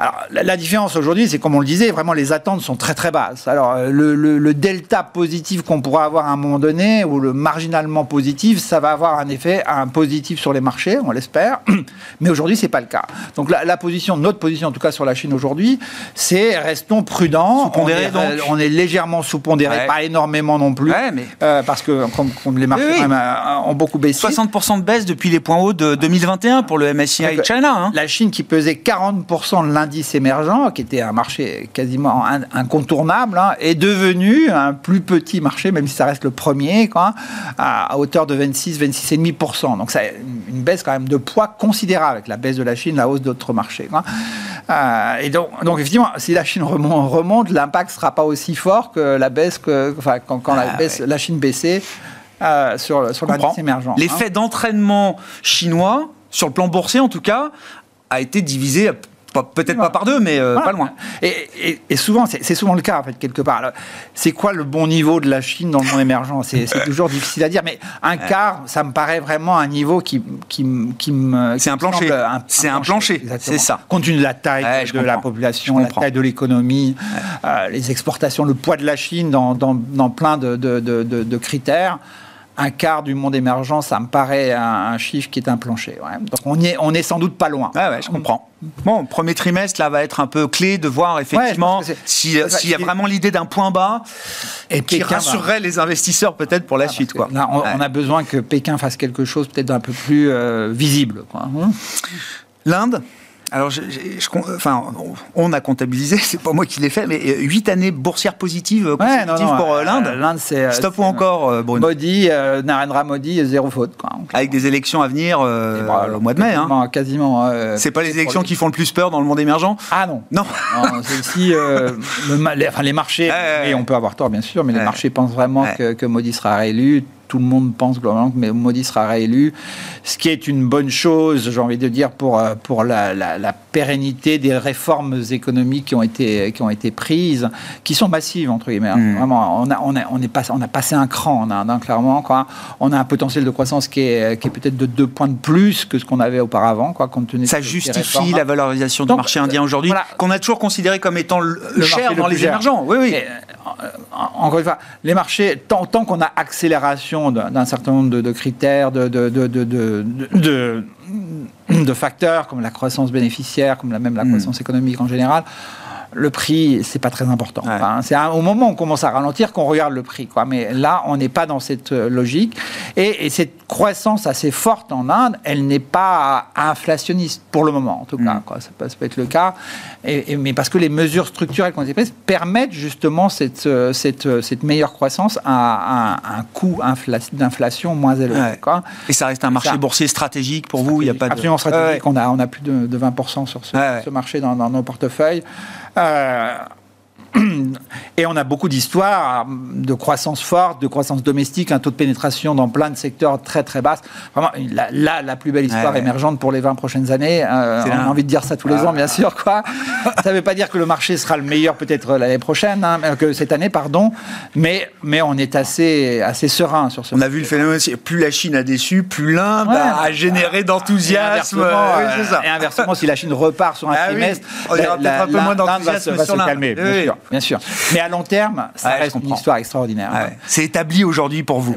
Alors, la, différence aujourd'hui, c'est comme on le disait, vraiment les attentes sont très très basses. Alors, euh, le, delta positif qu'on pourra avoir à un moment donné, ou le marginalement positif, ça va avoir un effet un positif sur les marchés, on l'espère. Mais aujourd'hui, c'est pas le cas. Donc, la, position, notre position en tout cas sur la Chine aujourd'hui, c'est restons prudents. On est, on est, légèrement sous-pondéré, pas énormément non plus, mais... Euh, parce que comme, les marchés euh, ont beaucoup baissé. 60% de baisse depuis les points hauts de 2021 pour le MSCI China. Hein. La Chine qui pesait 40% de l'indice l'indice émergent, qui était un marché quasiment incontournable, hein, est devenu un plus petit marché, même si ça reste le premier, quoi, à, hauteur de 26, 26,5%. Donc c'est une baisse quand même de poids considérable avec la baisse de la Chine, la hausse d'autres marchés. Euh, et donc, donc, effectivement, si la Chine remonte, remonte l'impact ne sera pas aussi fort que la baisse que, enfin, quand, la, ah, baisse, la Chine baissait euh, sur, sur l'indice émergent. L'effet hein. d'entraînement chinois, sur le plan boursier en tout cas, a été divisé peut-être pas par deux, mais euh, pas loin. Et, souvent, c'est souvent le cas, en fait, quelque part. C'est quoi le bon niveau de la Chine dans le monde émergent? C'est toujours difficile à dire, mais un quart, ça me paraît vraiment un niveau qui, qui, qui me. C'est un plancher. C'est un, plancher, c'est ça. Compte tenu de la taille de la population, la taille de l'économie, euh, les exportations, le poids de la Chine dans, dans, dans plein de, de, de, de critères un quart du monde émergent, ça me paraît un, chiffre qui est un plancher. Donc on, est, on est sans doute pas loin. Ouais, je comprends. Bon, premier trimestre, là, va être un peu clé de voir effectivement s'il y a vraiment l'idée d'un point bas et qui rassurerait les investisseurs peut-être pour la ah, suite. Quoi. on, a besoin que Pékin fasse quelque chose peut-être d'un peu plus euh, visible. L'Inde? Alors, je, enfin, on a comptabilisé, c'est pas moi qui l'ai fait, mais 8 euh, années boursières positives, euh, pour euh, l'Inde. L'Inde, c'est. Stop ou encore, Bruno? Modi, Narendra Modi, zéro faute. Quoi. Avec des élections à venir bah, au mois de mai. Hein. Quasiment. c'est pas les élections qui font le plus peur dans le monde émergent? Ah non. Non. c'est aussi. le, les, enfin, les marchés, et on peut avoir tort bien sûr, mais les marchés pensent vraiment que, que Modi sera réélu tout le monde pense globalement que Modi sera réélu, ce qui est une bonne chose, j'ai envie de dire, pour, euh, pour la, la, pérennité des réformes économiques qui ont été, qui ont été prises, qui sont massives, entre guillemets. Hein. Hmm. Vraiment, on a, on, a, on, est passé, on a passé un cran en Inde, hein, clairement. Quoi. On a un potentiel de croissance qui est, qui est peut-être de deux points de plus que ce qu'on avait auparavant, quoi, compte tenu Ça justifie la valorisation du marché indien aujourd'hui, qu'on a toujours considéré comme étant le, cher dans les émergents. Oui, oui. Euh, encore une fois, les marchés, tant, tant qu'on a accélération d'un certain nombre de, critères, de, de, de, facteurs, comme la croissance bénéficiaire, comme la, même la hmm. croissance économique en général, le prix, c'est pas très important. c'est au moment où on commence à ralentir qu'on regarde le prix. Quoi. Mais là, on n'est pas dans cette euh, logique. Et, cette croissance assez forte en Inde, elle n'est pas inflationniste pour le moment, en tout cas. Mm. Quoi. Ça, peut, être le cas. Et, mais parce que les mesures structurelles ont été prises permettent justement cette, euh, cette, euh, cette meilleure croissance à, un coût d'inflation moins élevé. Quoi. Et ça reste un marché boursier stratégique pour vous Il y a pas de... Absolument stratégique. On, a, on a plus de, 20% sur ce, ce marché dans, dans nos portefeuilles. Euh, et on a beaucoup d'histoires de croissance forte, de croissance domestique, un taux de pénétration dans plein de secteurs très très basse. Vraiment, la, la, plus belle histoire émergente pour les 20 prochaines années. Euh, on a envie de dire ça tous les ans, bien sûr. Quoi. ça ne veut pas dire que le marché sera le meilleur peut-être l'année prochaine, hein, que cette année, pardon, mais, mais on est assez, assez serein sur ce On a vu le phénomène. Plus la Chine a déçu, plus l'Inde a généré d'enthousiasme. Et, inversement, si la Chine repart sur un ah trimestre, on aura peut-être un peu moins d'enthousiasme va, se calmer, bien sûr bien sûr. Mais à long terme, ça reste une histoire extraordinaire. C'est établi aujourd'hui pour vous.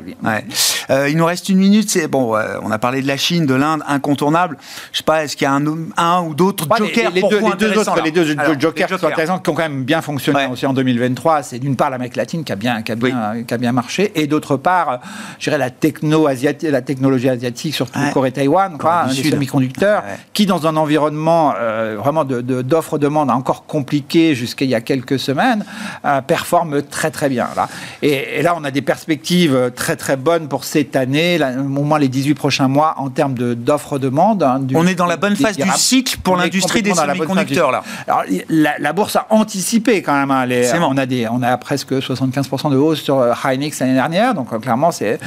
Euh, il nous reste une minute. C'est bon, on a parlé de la Chine, de l'Inde, incontournable. Je sais pas, est-ce qu'il y a un, un ou d'autres jokers les, deux, les deux autres, les deux jokers, qui sont intéressants, qui ont quand même bien fonctionné aussi en 2023. C'est d'une part l'Amérique latine qui a bien, qui a bien, qui a bien marché, et d'autre part, je dirais la techno asiatique, la technologie asiatique, surtout Corée-Taïwan, les semi-conducteurs, qui dans un environnement euh, vraiment d'offre-demande encore compliqué jusqu'à il y a quelques semaines euh, performe très très bien. Là. Et, là, on a des perspectives très très bonnes pour cette année, au moins les 18 prochains mois, en termes d'offres-demande. Hein, on est dans la bonne phase du cycle pour l'industrie des semi-conducteurs. Là. Alors, la, bourse a anticipé quand même. Hein, les, on, a des, on a presque 75% de hausse sur euh, Hynix l'année dernière, donc euh, clairement, c'est.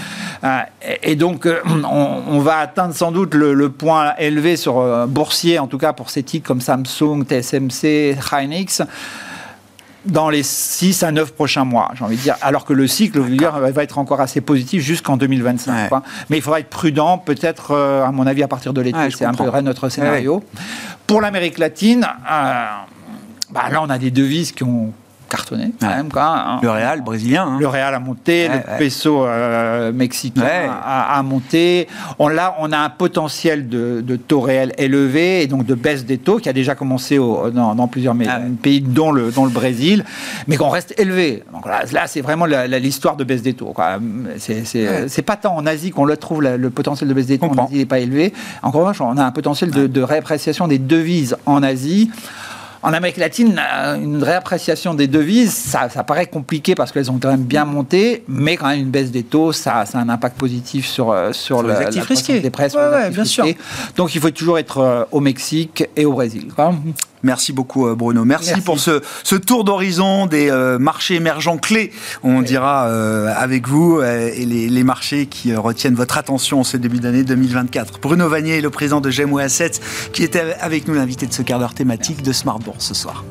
et donc, on, va atteindre sans doute le, point élevé sur boursier, en tout cas pour ces titres comme Samsung, TSMC, Hynix dans les 6 à 9 prochains mois, j'ai envie de dire. Alors que le cycle va être encore assez positif jusqu'en 2025. Mais il faudra être prudent, peut-être, euh, à mon avis, à partir de l'été. c'est un peu notre scénario. Pour l'Amérique latine, euh, bah, là, on a des devises qui ont cartonné quand même. Quoi, hein. Le Real brésilien. Hein. Le Real a monté, le peso euh, mexicain a, monté. On, là, on a un potentiel de, taux réel élevé et donc de baisse des taux qui a déjà commencé dans, plusieurs ah pays, dont le, dont le Brésil, mais qu'on reste élevé. Donc là, c'est vraiment l'histoire de baisse des taux. C'est pas tant en Asie qu'on le trouve, le potentiel de baisse des taux en Asie n'est pas élevé. Encore une fois, on a un potentiel de, de réappréciation des devises en Asie en Amérique latine, une réappréciation des devises, ça, paraît compliqué parce qu'elles ont quand même bien monté, mais quand même une baisse des taux, ça, a un impact positif sur, sur, les actifs risqués. des prêts. bien sûr. Donc il faut toujours être au Mexique et au Brésil. Merci beaucoup euh, Bruno. Merci, pour ce, tour d'horizon des euh, marchés émergents clés, on dira euh, avec vous, et les, marchés qui retiennent votre attention en ce début d'année 2024. Bruno Vanier, le président de GMO Assets, qui était avec nous l'invité de ce quart d'heure thématique de Smart Bourse ce soir.